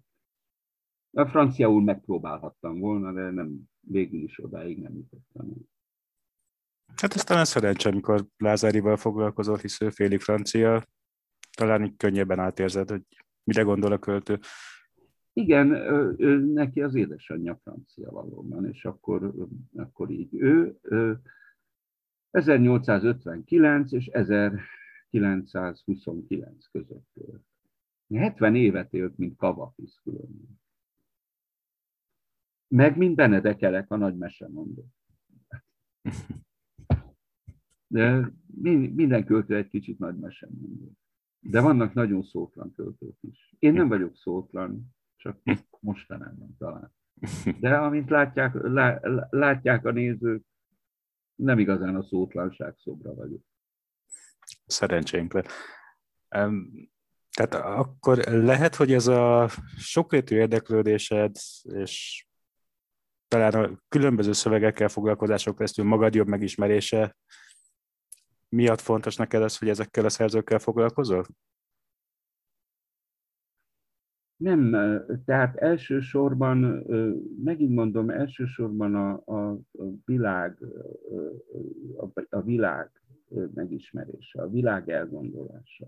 A franciául megpróbálhattam volna, de nem, végül is odáig nem jutottam. Hát ez talán szerencsé, amikor Lázárival foglalkozol, hisz ő félig francia, talán így könnyebben átérzed, hogy Mire gondol a költő? Igen, ő, neki az édesanyja francia valóban, és akkor, akkor így ő, ő 1859 és 1929 között élt. 70 évet élt, mint Kavafis különben. Meg mint Benedekelek, a nagy mesemondó. De minden költő egy kicsit nagy mesemondó. De vannak nagyon szótlan költők is. Én nem vagyok szótlan, csak mostanában talán. De amint látják, lá, látják a nézők, nem igazán a szótlanság szobra vagyok. Szerencsénk le. Tehát akkor lehet, hogy ez a sokrétű érdeklődésed, és talán a különböző szövegekkel foglalkozások keresztül magad jobb megismerése miatt fontos neked az, hogy ezekkel a szerzőkkel foglalkozol? Nem, tehát elsősorban, megint mondom, elsősorban a, a világ, a világ megismerése, a világ elgondolása.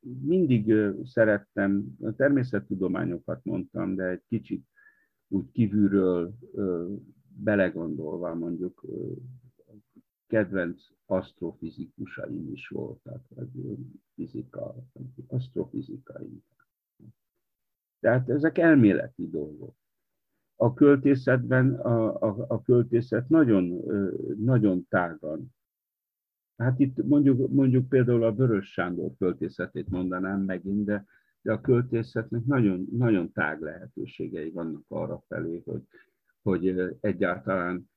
Mindig szerettem, a természettudományokat mondtam, de egy kicsit úgy kívülről belegondolva mondjuk kedvenc asztrofizikusaim is voltak, vagy fizika, asztrofizikai. Tehát ezek elméleti dolgok. A költészetben a, a, a költészet nagyon, nagyon tágan. Hát itt mondjuk, mondjuk például a Vörös Sándor költészetét mondanám megint, de, de a költészetnek nagyon, nagyon tág lehetőségei vannak arra felé, hogy, hogy egyáltalán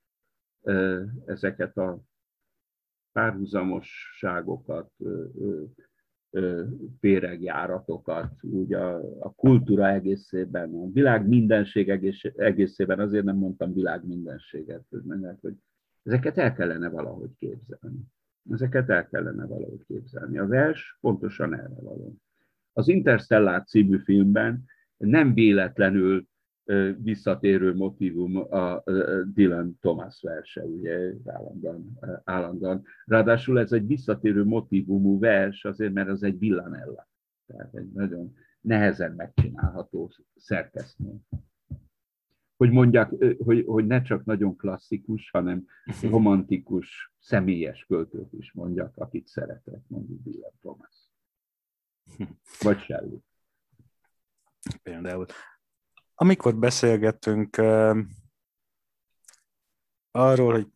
ezeket a párhuzamosságokat, péregjáratokat, úgy a, a kultúra egészében, a világ mindenség egész, egészében, azért nem mondtam világ mindenséget, hogy ezeket el kellene valahogy képzelni. Ezeket el kellene valahogy képzelni. A vers pontosan erre való. Az Interstellar című filmben nem véletlenül visszatérő motivum a Dylan Thomas verse, ugye állandóan, állandóan. Ráadásul ez egy visszatérő motivumú vers, azért mert az egy villanella. Tehát egy nagyon nehezen megcsinálható szerkesztmény. Hogy mondják, hogy, hogy ne csak nagyon klasszikus, hanem romantikus, személyes költők is mondjak, akit szeretek, mondjuk Dylan Thomas. Vagy Shelley. Például amikor beszélgettünk uh, arról, hogy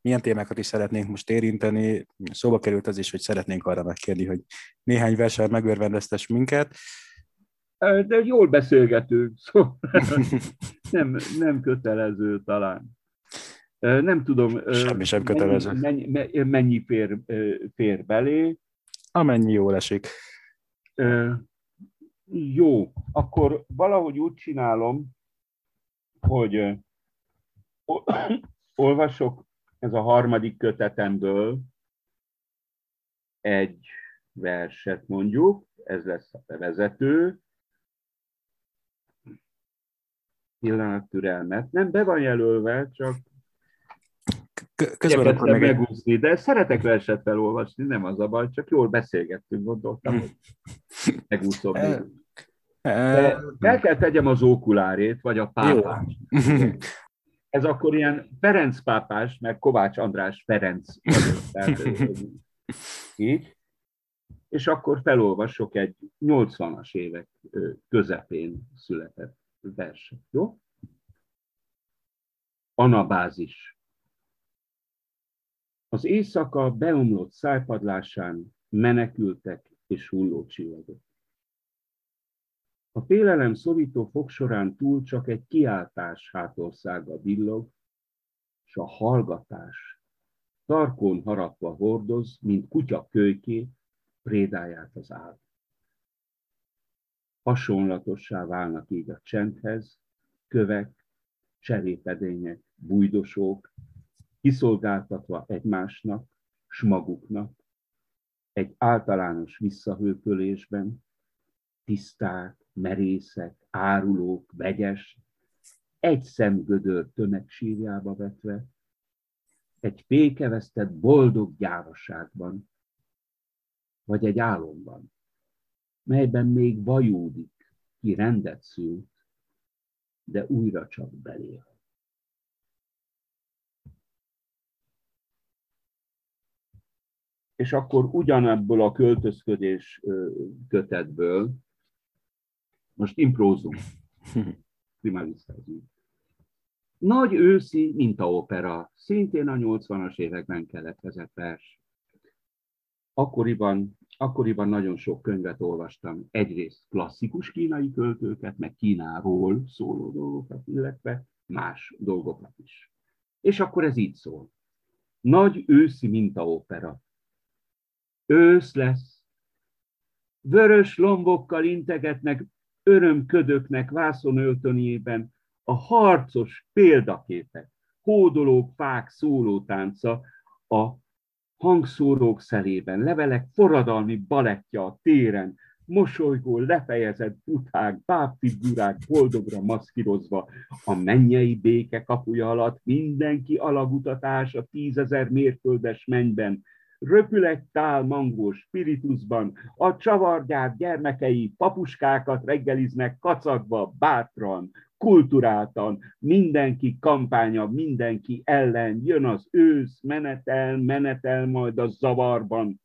milyen témákat is szeretnénk most érinteni, szóba került az is, hogy szeretnénk arra megkérni, hogy néhány versen megörvendeztes minket. De jól beszélgetünk, szóval nem, nem kötelező talán. Nem tudom. Semmi sem kötelező. Mennyi, mennyi, mennyi fér, fér belé? Amennyi jól esik. Jó, akkor valahogy úgy csinálom, hogy olvasok ez a harmadik kötetemből egy verset mondjuk, ez lesz a bevezető, pillanat türelmet. Nem, be van jelölve, csak közben akkor még megúszni, de szeretek verset felolvasni, nem az a baj, csak jól beszélgettünk, gondoltam, hogy megúszom. De fel kell tegyem az ókulárét, vagy a pápát. Ez akkor ilyen Ferenc pápás, mert Kovács András Ferenc így. És akkor felolvasok egy 80-as évek közepén született verset, jó? Anabázis. Az éjszaka beomlott szájpadlásán menekültek és hulló csillagok. A félelem szorító fog során túl csak egy kiáltás hátországa villog, s a hallgatás tarkon harapva hordoz, mint kutya kölyké, prédáját az áll. Hasonlatossá válnak így a csendhez, kövek, cserépedények, bújdosók, kiszolgáltatva egymásnak, s maguknak, egy általános visszahőpölésben, tiszták, merészek, árulók, vegyes, egy szemgödör tömeg sírjába vetve, egy fékevesztett boldog gyávaságban, vagy egy álomban, melyben még vajúdik, ki rendet szült, de újra csak belél. És akkor ugyanebből a költözködés kötetből most imprózunk. Primalisztázunk. Nagy őszi mintaopera, szintén a 80-as években keletkezett vers. Akkoriban, akkoriban nagyon sok könyvet olvastam, egyrészt klasszikus kínai költőket, meg Kínáról szóló dolgokat, illetve más dolgokat is. És akkor ez így szól. Nagy őszi mintaopera. Ősz lesz. Vörös lombokkal integetnek örömködöknek vászonöltönyében a harcos példaképek, hódolók, fák szólótánca a hangszórók szelében, levelek forradalmi balettja a téren, mosolygó, lefejezett buták, bábfigurák boldogra maszkírozva, a mennyei béke kapuja alatt mindenki alagutatás a tízezer mérföldes mennyben, röpül egy tál mangó spiritusban, a csavargyár gyermekei papuskákat reggeliznek kacagva, bátran, kulturáltan, mindenki kampánya, mindenki ellen, jön az ősz, menetel, menetel majd a zavarban,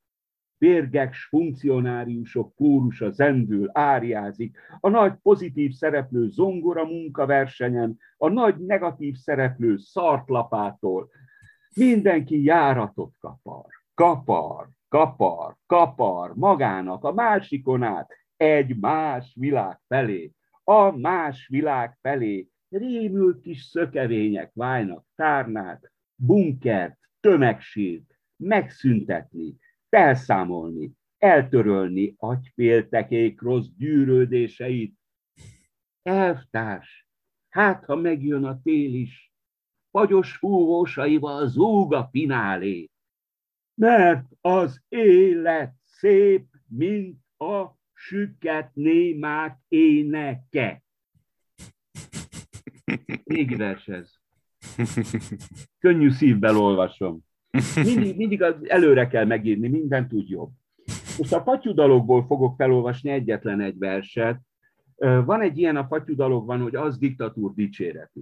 Bérgeks funkcionáriusok kórusa zendül, áriázik, a nagy pozitív szereplő zongora munkaversenyen, a nagy negatív szereplő szartlapától. Mindenki járatot kapar, kapar, kapar, kapar magának a másikon át, egy más világ felé, a más világ felé. Rémült kis szökevények válnak tárnát, bunkert, tömegsírt, megszüntetni, felszámolni, eltörölni agyféltekék rossz gyűrődéseit. Elvtárs, hát ha megjön a tél is, fagyos fúvósaival zúg a finálé, mert az élet szép, mint a süket némák éneke. Régi vers ez. Könnyű szívvel olvasom. Mindig, mindig az előre kell megírni, mindent úgy jobb. Most a patyudalokból fogok felolvasni egyetlen egy verset. Van egy ilyen a patyudalokban, hogy az diktatúr dicséretű.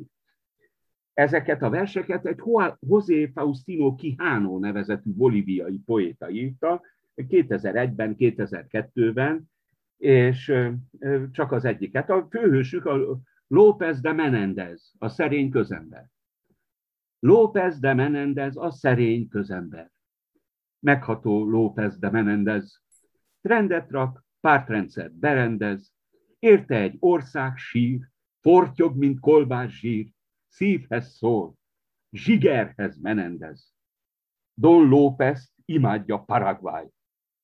Ezeket a verseket egy José Faustino Quijano nevezetű bolíviai poéta írta 2001-ben, 2002-ben, és csak az egyiket. A főhősük a López de Menendez, a szerény közember. López de Menendez a szerény közember. Megható López de Menendez. Trendet rak, pártrendszer berendez, érte egy ország sír, fortyog, mint kolbás zsír, szívhez szól, zsigerhez menendez. Don López imádja Paraguay.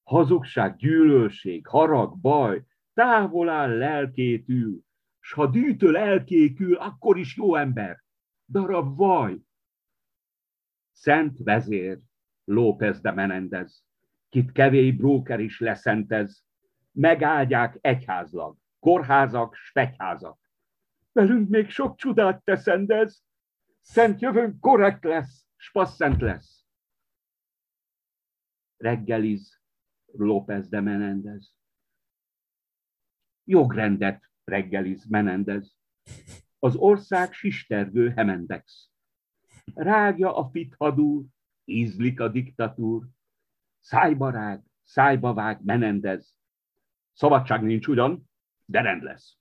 Hazugság, gyűlölség, harag, baj, távol áll lelkét ül, s ha dűtől elkékül, akkor is jó ember. Darab vaj, Szent vezér, López de Menendez, kit kevély bróker is leszentez, megáldják egyházlag, kórházak, svegyházak. Velünk még sok csodát teszendez, szent jövőnk korrekt lesz, s passzent lesz. Reggeliz López de Menendez. Jogrendet reggeliz Menendez. Az ország sistergő Hemendex rágja a fithadúr, ízlik a diktatúr, szájba rág, szájba vág, menendez. Szabadság nincs ugyan, de rend lesz.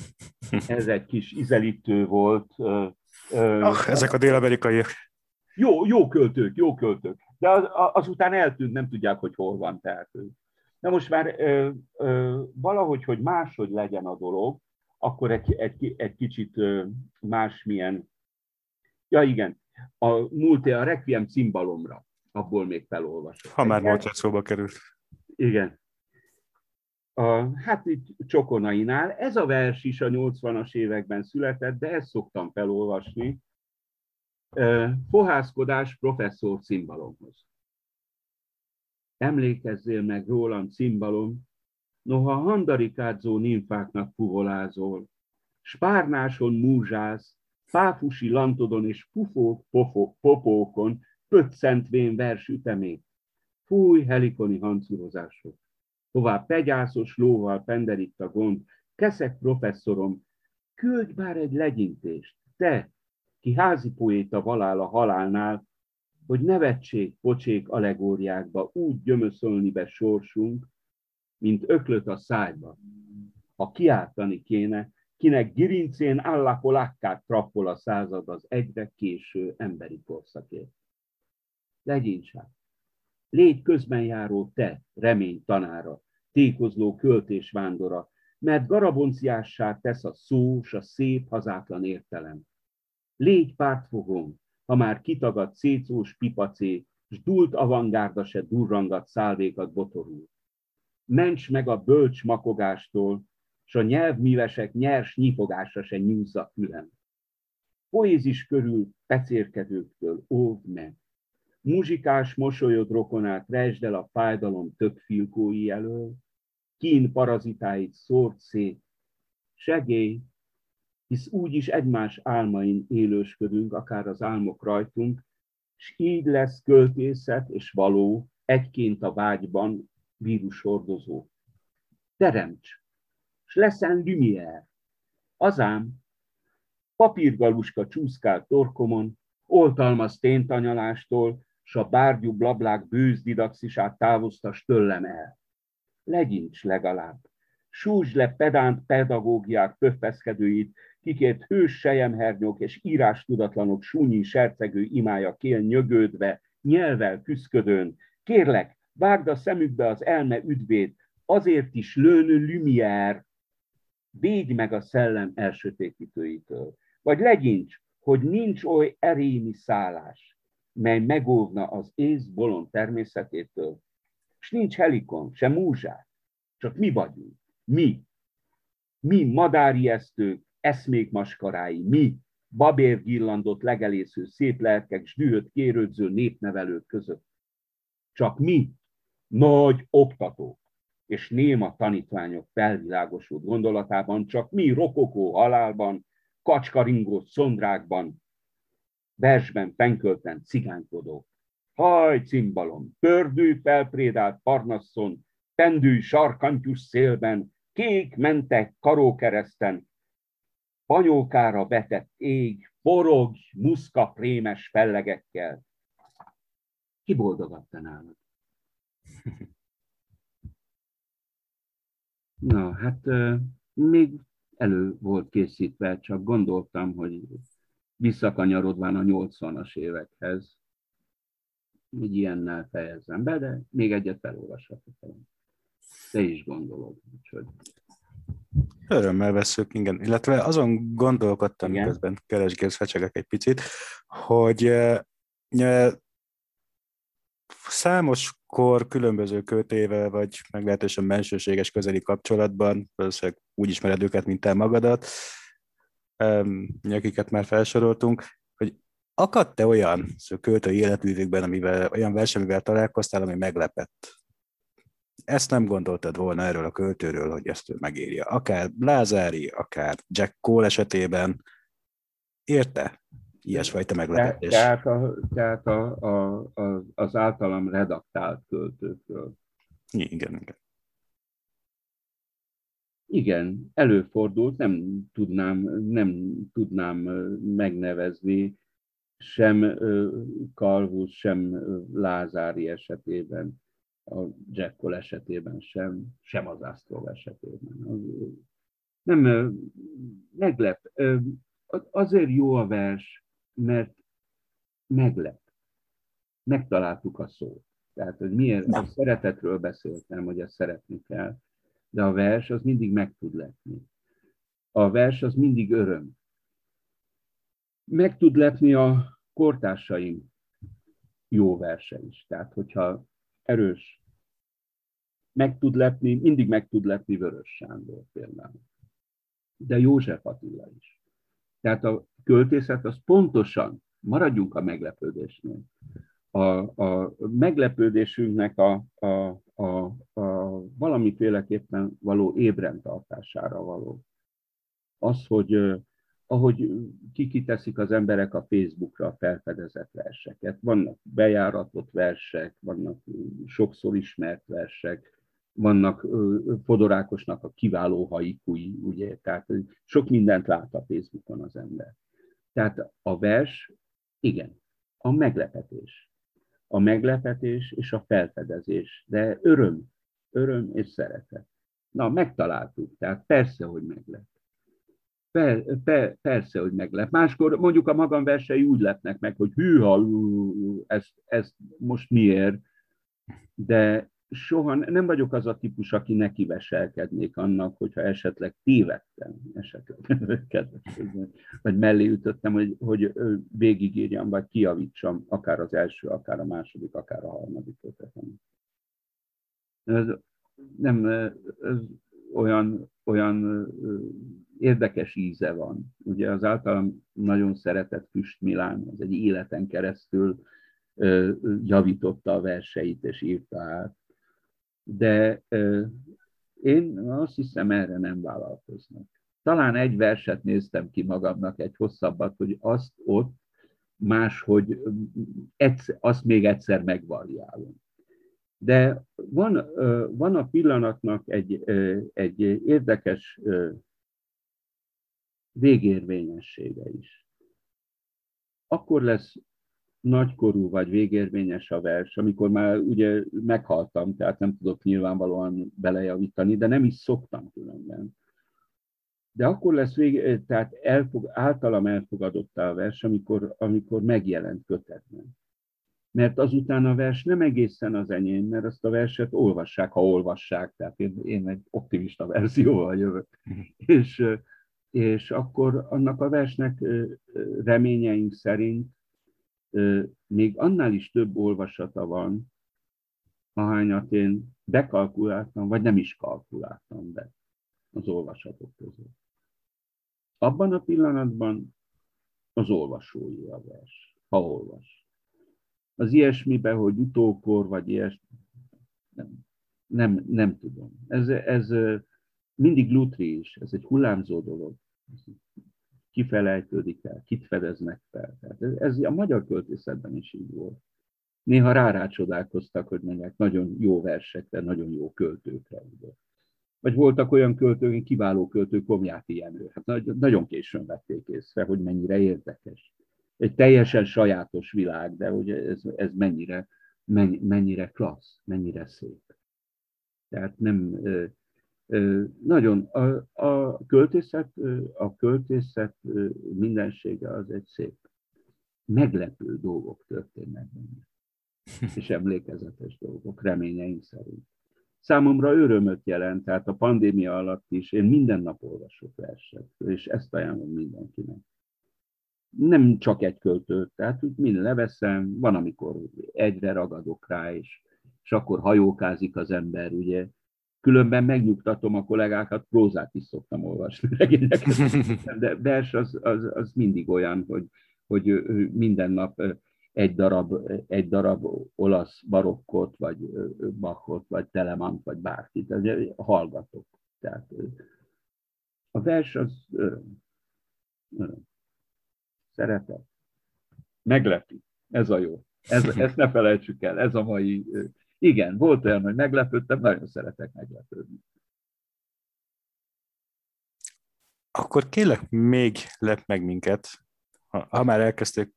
Ez egy kis izelítő volt. Ah, ezek a dél-amerikaiak. Jó, jó költők, jó költők. De az, azután eltűnt, nem tudják, hogy hol van. Tehát. Na most már ö, ö, valahogy, hogy máshogy legyen a dolog, akkor egy, egy, egy kicsit másmilyen Ja igen, a múlt a Requiem cimbalomra, abból még felolvasom. Ha már Mozart szóba került. Igen. A, hát itt Csokonainál. Ez a vers is a 80-as években született, de ezt szoktam felolvasni. Fohászkodás professzor cimbalomhoz. Emlékezzél meg rólam, cimbalom, noha handarikádzó nimfáknak fuvolázol, spárnáson múzsász, fáfusi lantodon és pufók popókon pöccentvén vers ütemét. Fúj helikoni hancurozások. Tovább pegyászos lóval penderít a gond. Keszek professzorom, küldj már egy legyintést, te, ki házi poéta valál a halálnál, hogy nevetség, pocsék allegóriákba úgy gyömöszölni be sorsunk, mint öklöt a szájba. Ha kiáltani kéne, kinek girincén állapolákkát trappol a század az egyre késő emberi korszakért. Legyincsák! Légy közben járó te, remény tanára, tékozló költés vándora, mert garabonciássá tesz a szó, s a szép hazátlan értelem. Légy pártfogom, ha már kitagad szécós pipacé, s dult avangárda se durrangat szálvékat botorul. Ments meg a bölcs makogástól, s a nyelvmívesek nyers nyifogása se nyúzza fülem. Poézis körül pecérkedőktől óvd meg. Muzsikás mosolyod rokonát resd el a fájdalom tök filkói elől, kín parazitáit szórt szét, segély, hisz úgyis egymás álmain élősködünk, akár az álmok rajtunk, és így lesz költészet és való egyként a vágyban vírushordozó. Teremts, s leszen Lumière. Azám, papírgaluska csúszkál torkomon, oltalmaz téntanyalástól, s a bárgyú blablák bőz didaxisát távoztas tőlem el. Legyincs legalább, súzs le pedánt pedagógiák pöffeszkedőit, kikért hős sejemhernyók és írás tudatlanok súnyi sercegő imája kél nyögődve, nyelvel küszködőn. Kérlek, vágd a szemükbe az elme üdvét, azért is lőnő Lumière, védj meg a szellem elsötétítőitől. Vagy legyincs, hogy nincs oly erémi szállás, mely megóvna az ész bolond természetétől, és nincs helikon, se múzsák, csak mi vagyunk, mi. Mi madáriesztők, eszmék maskarái, mi, babérgillandott legelésző szép lelkek, s dühött kérődző népnevelők között. Csak mi, nagy oktatók. És néma tanítványok felvilágosult gondolatában, csak mi rokokó halálban, kacskaringó szondrákban, versben fenkölten cigánykodók. Haj, cimbalom, pördű felprédált parnasszon, pendű sarkantyus szélben, kék mentek karókereszten, panyókára vetett ég, forog, muszka prémes fellegekkel. Ki boldogatta nálad? Na, hát még elő volt készítve, csak gondoltam, hogy visszakanyarodván a 80-as évekhez, egy ilyennel fejezem be, de még egyet felolvashatok. Te is gondolod. Úgyhogy... Örömmel veszük, igen. Illetve azon gondolkodtam, igen. közben keresgélsz, fecsegek egy picit, hogy uh, számos kor különböző kötével, vagy meglehetősen mensőséges közeli kapcsolatban, valószínűleg úgy ismered őket, mint te magadat, akiket már felsoroltunk, hogy akadt-e olyan költői életművükben, amivel, olyan verseny, találkoztál, ami meglepett? Ezt nem gondoltad volna erről a költőről, hogy ezt ő megírja. Akár Lázári, akár Jack Cole esetében. Érte? Ilyesfajta meglepetés. Tehát, a, tehát a, a, a, az általam redaktált költőkről. Igen, igen. Igen, előfordult, nem tudnám, nem tudnám megnevezni sem Kalvusz, sem Lázári esetében, a Jackol esetében sem, sem az Astrov esetében. Nem, meglep. Azért jó a vers, mert meglep. Megtaláltuk a szót. Tehát, hogy miért a szeretetről beszéltem, hogy ezt szeretni kell de a vers az mindig meg tud lepni. A vers az mindig öröm. Meg tud lepni a kortársaim jó verse is. Tehát, hogyha erős, meg tud lepni, mindig meg tud lepni Vörös Sándor például. De József Attila is. Tehát a költészet az pontosan, maradjunk a meglepődésnél, a, a meglepődésünknek a, a, a, a valamiféleképpen való tartására való. Az, hogy ahogy kikiteszik az emberek a Facebookra felfedezett verseket. Vannak bejáratott versek, vannak sokszor ismert versek, vannak Fodorákosnak a kiváló haikui, ugye, tehát sok mindent lát a Facebookon az ember. Tehát a vers, igen, a meglepetés a meglepetés és a felfedezés, de öröm, öröm és szeretet. Na, megtaláltuk, tehát persze, hogy meglep. Per, per, persze, hogy meglep. Máskor mondjuk a magam versei úgy lepnek meg, hogy hűha, ezt, ezt most miért, de soha nem vagyok az a típus, aki neki veselkednék annak, hogyha esetleg tévedtem, esetleg, vagy mellé ütöttem, hogy, hogy végigírjam, vagy kiavítsam akár az első, akár a második, akár a harmadik ötletem. Ez nem ez olyan, olyan érdekes íze van. Ugye az általam nagyon szeretett Füst Milán, az egy életen keresztül javította a verseit és írta át. De én azt hiszem, erre nem vállalkoznak. Talán egy verset néztem ki magamnak, egy hosszabbat, hogy azt ott máshogy egyszer, azt még egyszer megvariálom. De van, van a pillanatnak egy, egy érdekes végérvényessége is. Akkor lesz nagykorú vagy végérvényes a vers, amikor már ugye meghaltam, tehát nem tudok nyilvánvalóan belejavítani, de nem is szoktam különben. De akkor lesz vég, tehát elfog, általam elfogadott a vers, amikor, amikor megjelent kötetben. Mert azután a vers nem egészen az enyém, mert azt a verset olvassák, ha olvassák, tehát én, én egy optimista verzióval jövök. és, és akkor annak a versnek reményeink szerint még annál is több olvasata van, ahányat én bekalkuláltam, vagy nem is kalkuláltam be az olvasatok között. Abban a pillanatban az olvasói a vers, ha olvas. Az ilyesmibe, hogy utókor, vagy ilyesmi, nem, nem, nem tudom. Ez, ez mindig lutri is, ez egy hullámzó dolog kifelejtődik el, kit fedeznek fel. Tehát ez, ez a magyar költészetben is így volt. Néha rárácsodálkoztak, hogy mondják, nagyon jó versekre, nagyon jó költőkre. Ugye. Vagy voltak olyan költők, kiváló költő, Komjáti Jenő. Hát nagyon későn vették észre, hogy mennyire érdekes. Egy teljesen sajátos világ, de hogy ez, ez mennyire, mennyire klassz, mennyire szép. Tehát nem, nagyon a, a költészet, a költészet mindensége az egy szép, meglepő dolgok történnek benne. És emlékezetes dolgok, reményeink szerint. Számomra örömöt jelent, tehát a pandémia alatt is én minden nap olvasok verset, és ezt ajánlom mindenkinek. Nem csak egy költőt, tehát úgy mind leveszem, van, amikor egyre ragadok rá, és, és akkor hajókázik az ember, ugye, Különben megnyugtatom a kollégákat, prózát is szoktam olvasni De vers az, az, az mindig olyan, hogy, hogy minden nap egy darab, egy darab olasz barokkot, vagy Bachot, vagy Telemant, vagy bárkit, hallgatok. Tehát a vers az öröm. öröm. Szeretet. Meglepi. Ez a jó. Ez, ezt ne felejtsük el. Ez a mai igen, volt olyan, hogy meglepődtem, nagyon szeretek meglepődni. Akkor kérlek, még lep meg minket, ha, ha már elkezdték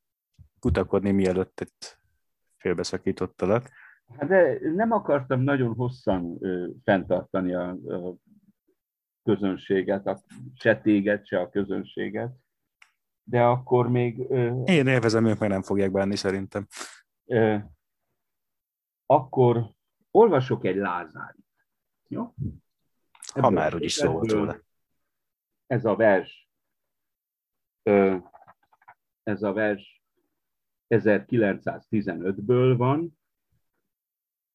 kutakodni, mielőtt itt félbeszakítottalak. Hát de nem akartam nagyon hosszan ö, fenntartani a, a közönséget, a, se téged, se a közönséget, de akkor még... Ö, Én élvezem, ők meg nem fogják bánni szerintem. Ö, akkor olvasok egy Lázárit. Jó? Ebből ha már úgyis szó volt róla. Ez a vers, ez a vers 1915-ből van,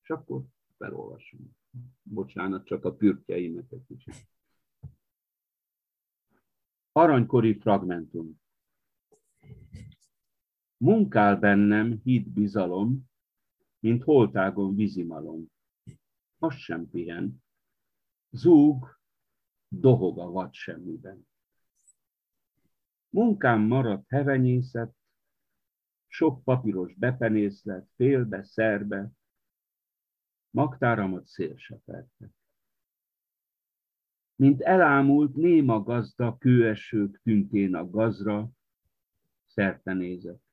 és akkor felolvasom. Bocsánat, csak a pürkjeimet egy kicsit. Aranykori fragmentum. Munkál bennem híd bizalom, mint holtágon vízimalom. Most sem pihen. Zúg, dohog a vad semmiben. Munkám maradt hevenyészet, sok papíros bepenészlet, félbe, szerbe, magtáramat szél Mint elámult néma gazda kőesők tüntén a gazra, szerte nézett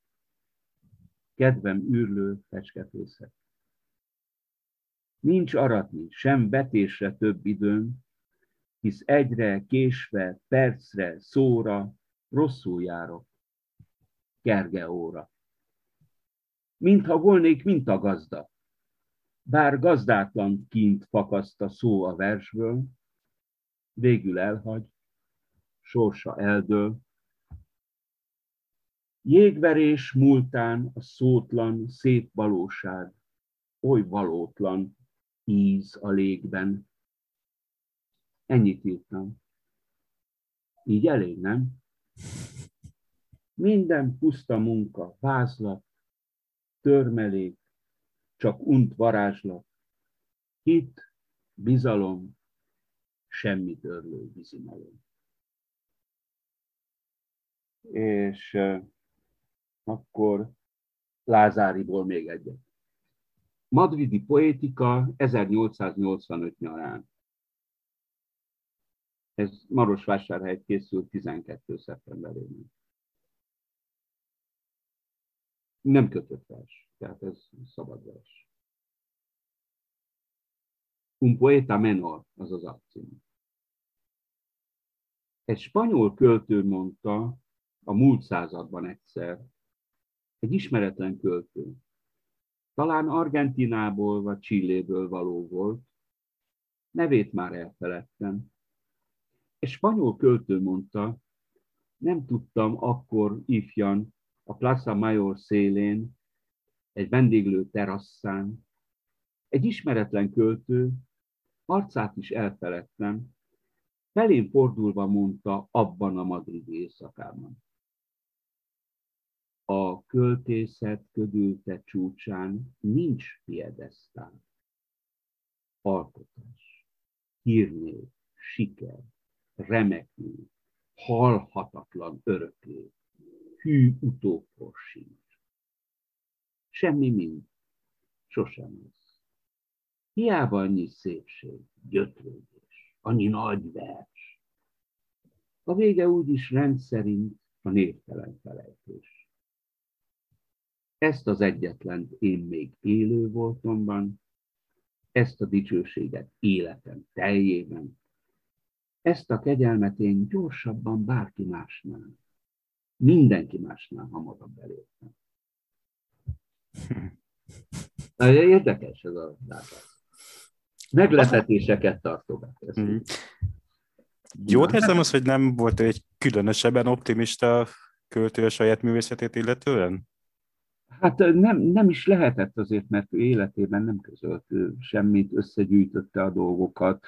kedvem űrlő fecskefészek. Nincs aratni, sem betésre több időm, hisz egyre, késve, percre, szóra rosszul járok, kerge óra. Mintha volnék gazda, bár gazdátlan kint fakaszt a szó a versből, végül elhagy, sorsa eldől, Jégverés múltán a szótlan, szép valóság, oly valótlan íz a légben. Ennyit írtam. Így elég, nem? Minden puszta munka, vázlat, törmelék, csak unt varázslat, hit, bizalom, semmi törlő vízimalom. És akkor Lázáriból még egyet. Madridi poétika 1885 nyarán. Ez Marosvásárhely készült 12. szeptemberében. Nem kötött vers, tehát ez szabad vers. Un poeta menor, az az akcím. Egy spanyol költő mondta a múlt században egyszer, egy ismeretlen költő, talán Argentinából vagy Csilléből való volt, nevét már elfeledtem. Egy spanyol költő mondta, nem tudtam akkor ifjan a Plaza Mayor szélén, egy vendéglő terasszán, egy ismeretlen költő, arcát is elfeledtem, felén fordulva mondta abban a madridi éjszakában a költészet ködülte csúcsán nincs piedesztál. Alkotás, hírnév, siker, remekül, halhatatlan öröklé, hű utókor sincs. Semmi mind, sosem lesz. Hiába annyi szépség, gyötrődés, annyi nagy vers. A vége úgyis rendszerint a névtelen felejtés. Ezt az egyetlen én még élő voltomban, ezt a dicsőséget életem teljében, ezt a kegyelmet én gyorsabban bárki másnál, mindenki másnál hamarabb elértem. Érdekes ez a látás. Meglepetéseket tartogat. Mm. Jót érzem az, hogy nem volt egy különösebben optimista költő a saját művészetét illetően? Hát nem, nem is lehetett azért, mert életében nem közölt semmit, összegyűjtötte a dolgokat.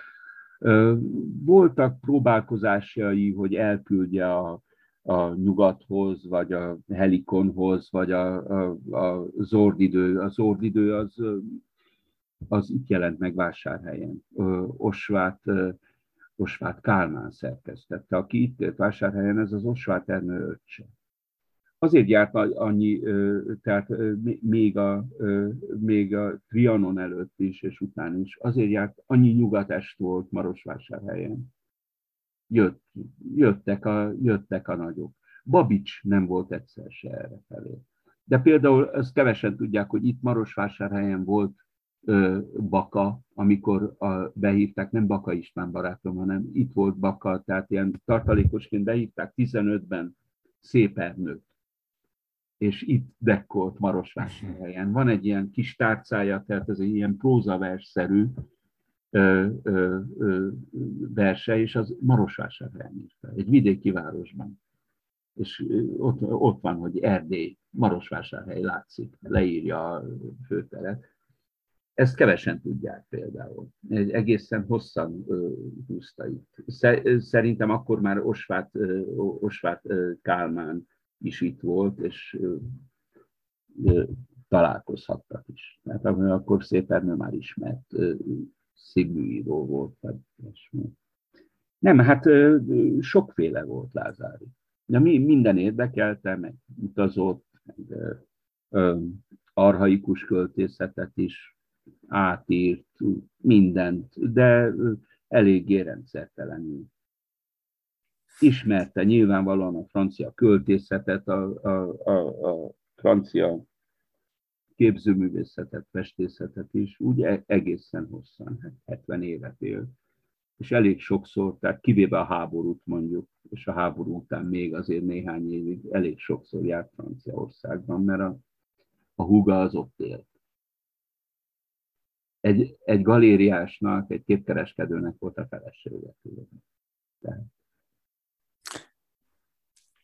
Voltak próbálkozásai, hogy elküldje a, a nyugathoz, vagy a helikonhoz, vagy a, a, a zordidő. A zordidő az, az itt jelent meg vásárhelyen. Osvát, Osvát Kálmán szerkesztette. Aki itt élt vásárhelyen, ez az Osvát Ernő öccse. Azért járt annyi, tehát még a, még a Trianon előtt is és után is, azért járt annyi nyugatest volt Marosvásárhelyen. Jött, jöttek, a, jöttek a nagyok. Babics nem volt egyszer se erre felé. De például ezt kevesen tudják, hogy itt Marosvásárhelyen volt ö, Baka, amikor a, behívták, nem Baka István barátom, hanem itt volt Baka, tehát ilyen tartalékosként behívták 15-ben szép Ernőt és itt dekkolt Marosvásárhelyen. Van egy ilyen kis tárcája, tehát ez egy ilyen prózaversszerű verse, és az Marosvásárhelyen írta, egy vidéki városban. És ott, ott van, hogy Erdély, Marosvásárhely látszik, leírja a főteret. Ezt kevesen tudják például. Egy egészen hosszan húzta itt. Szerintem akkor már Osvát, Osvát Kálmán is itt volt, és találkozhattak is. Mert akkor szép Ernő már ismert szigműíró volt. Nem, hát sokféle volt Lázári. De mi, minden érdekelte, meg utazott, meg arhaikus költészetet is átírt, mindent, de eléggé rendszertelenül ismerte nyilvánvalóan a francia költészetet, a, a, a, a francia képzőművészetet, festészetet is, úgy e, egészen hosszan, 70 évet él. És elég sokszor, tehát kivéve a háborút mondjuk, és a háború után még azért néhány évig elég sokszor járt Franciaországban, mert a, a húga az ott élt. Egy, egy galériásnak, egy képkereskedőnek volt a felesége. Tehát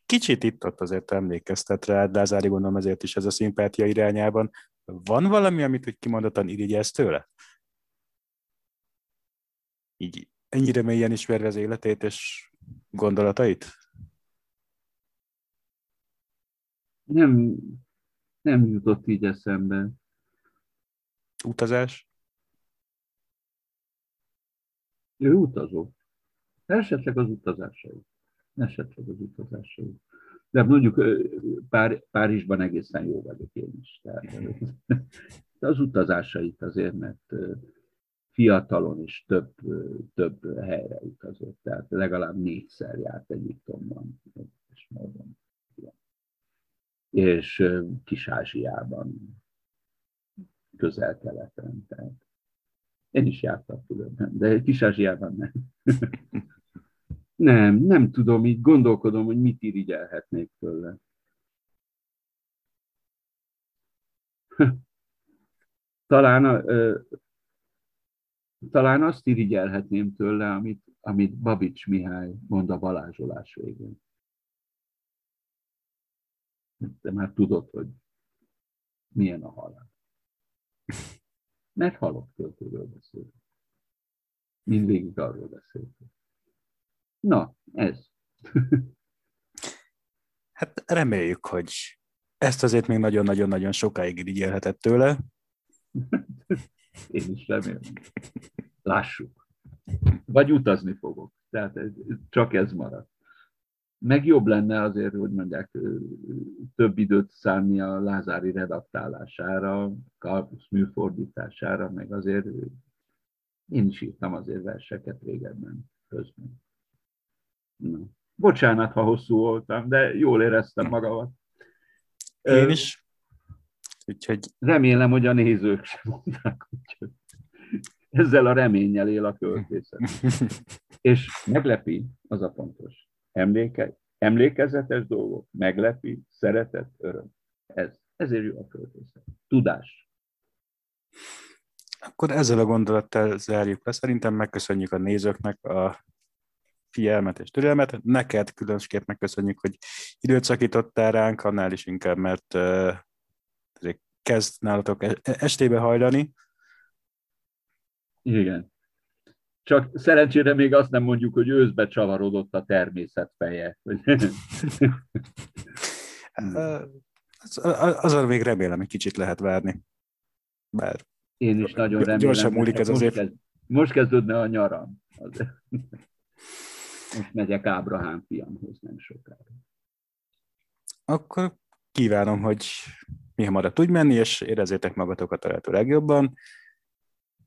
kicsit itt-ott azért emlékeztet rá, Lázári gondolom ezért is ez a szimpátia irányában. Van valami, amit úgy kimondottan irigyelsz tőle? Így ennyire mélyen ismerve az életét és gondolatait? Nem, Nem jutott így eszembe. Utazás? Ő utazó. Esetleg az utazásai. Esetleg az utazásai. De mondjuk Pár, Párizsban egészen jó vagyok én is. Tehát, az utazásait azért, mert fiatalon is több, több helyre utazott, tehát legalább négyszer járt Egyiptomban, és módon. És Kis-Ázsiában, közel-keleten. Tehát én is jártam különben, de Kis-Ázsiában nem. nem, nem tudom, így gondolkodom, hogy mit irigyelhetnék tőle. Talán talán azt irigyelhetném tőle, amit, amit Babics Mihály mond a balázsolás végén. De már tudod, hogy milyen a halál. Mert halott költőről beszél. Mindvégig arról beszélt. Na, ez. hát reméljük, hogy ezt azért még nagyon-nagyon-nagyon sokáig irigyelhetett tőle. Én is remélem. Lássuk. Vagy utazni fogok. Tehát csak ez marad. Meg jobb lenne azért, hogy mondják, több időt szánni a Lázári redaktálására, Karpusz műfordítására, meg azért én is írtam azért verseket régebben közben. Na. Bocsánat, ha hosszú voltam, de jól éreztem magamat. Én is. Úgyhogy... Remélem, hogy a nézők sem mondták, hogy ezzel a reménnyel él a költészet. És meglepi, az a fontos. Emléke, emlékezetes dolgok, meglepi, szeretet, öröm. Ez, ezért jó a költészet. Tudás. Akkor ezzel a gondolattal zárjuk le. Szerintem megköszönjük a nézőknek a figyelmet és türelmet. Neked különösképp megköszönjük, hogy időt szakítottál ránk, annál is inkább, mert kezd nálatok e-, estébe hajlani. Igen. Csak szerencsére még azt nem mondjuk, hogy őszbe csavarodott a természet feje. Azon még remélem, hogy kicsit lehet várni. Bár Én is nagyon remélem. Gyorsan múlik ez kezd, most kezdődne a nyaram. Most megyek Ábrahám fiamhoz nem sokára. Akkor kívánom, hogy mi hamarabb tudj menni, és érezzétek magatokat a lehető legjobban.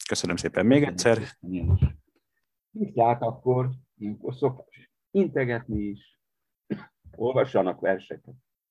Köszönöm szépen még egyszer. Hívják akkor, ilyenkor szokás integetni is, olvassanak verseket.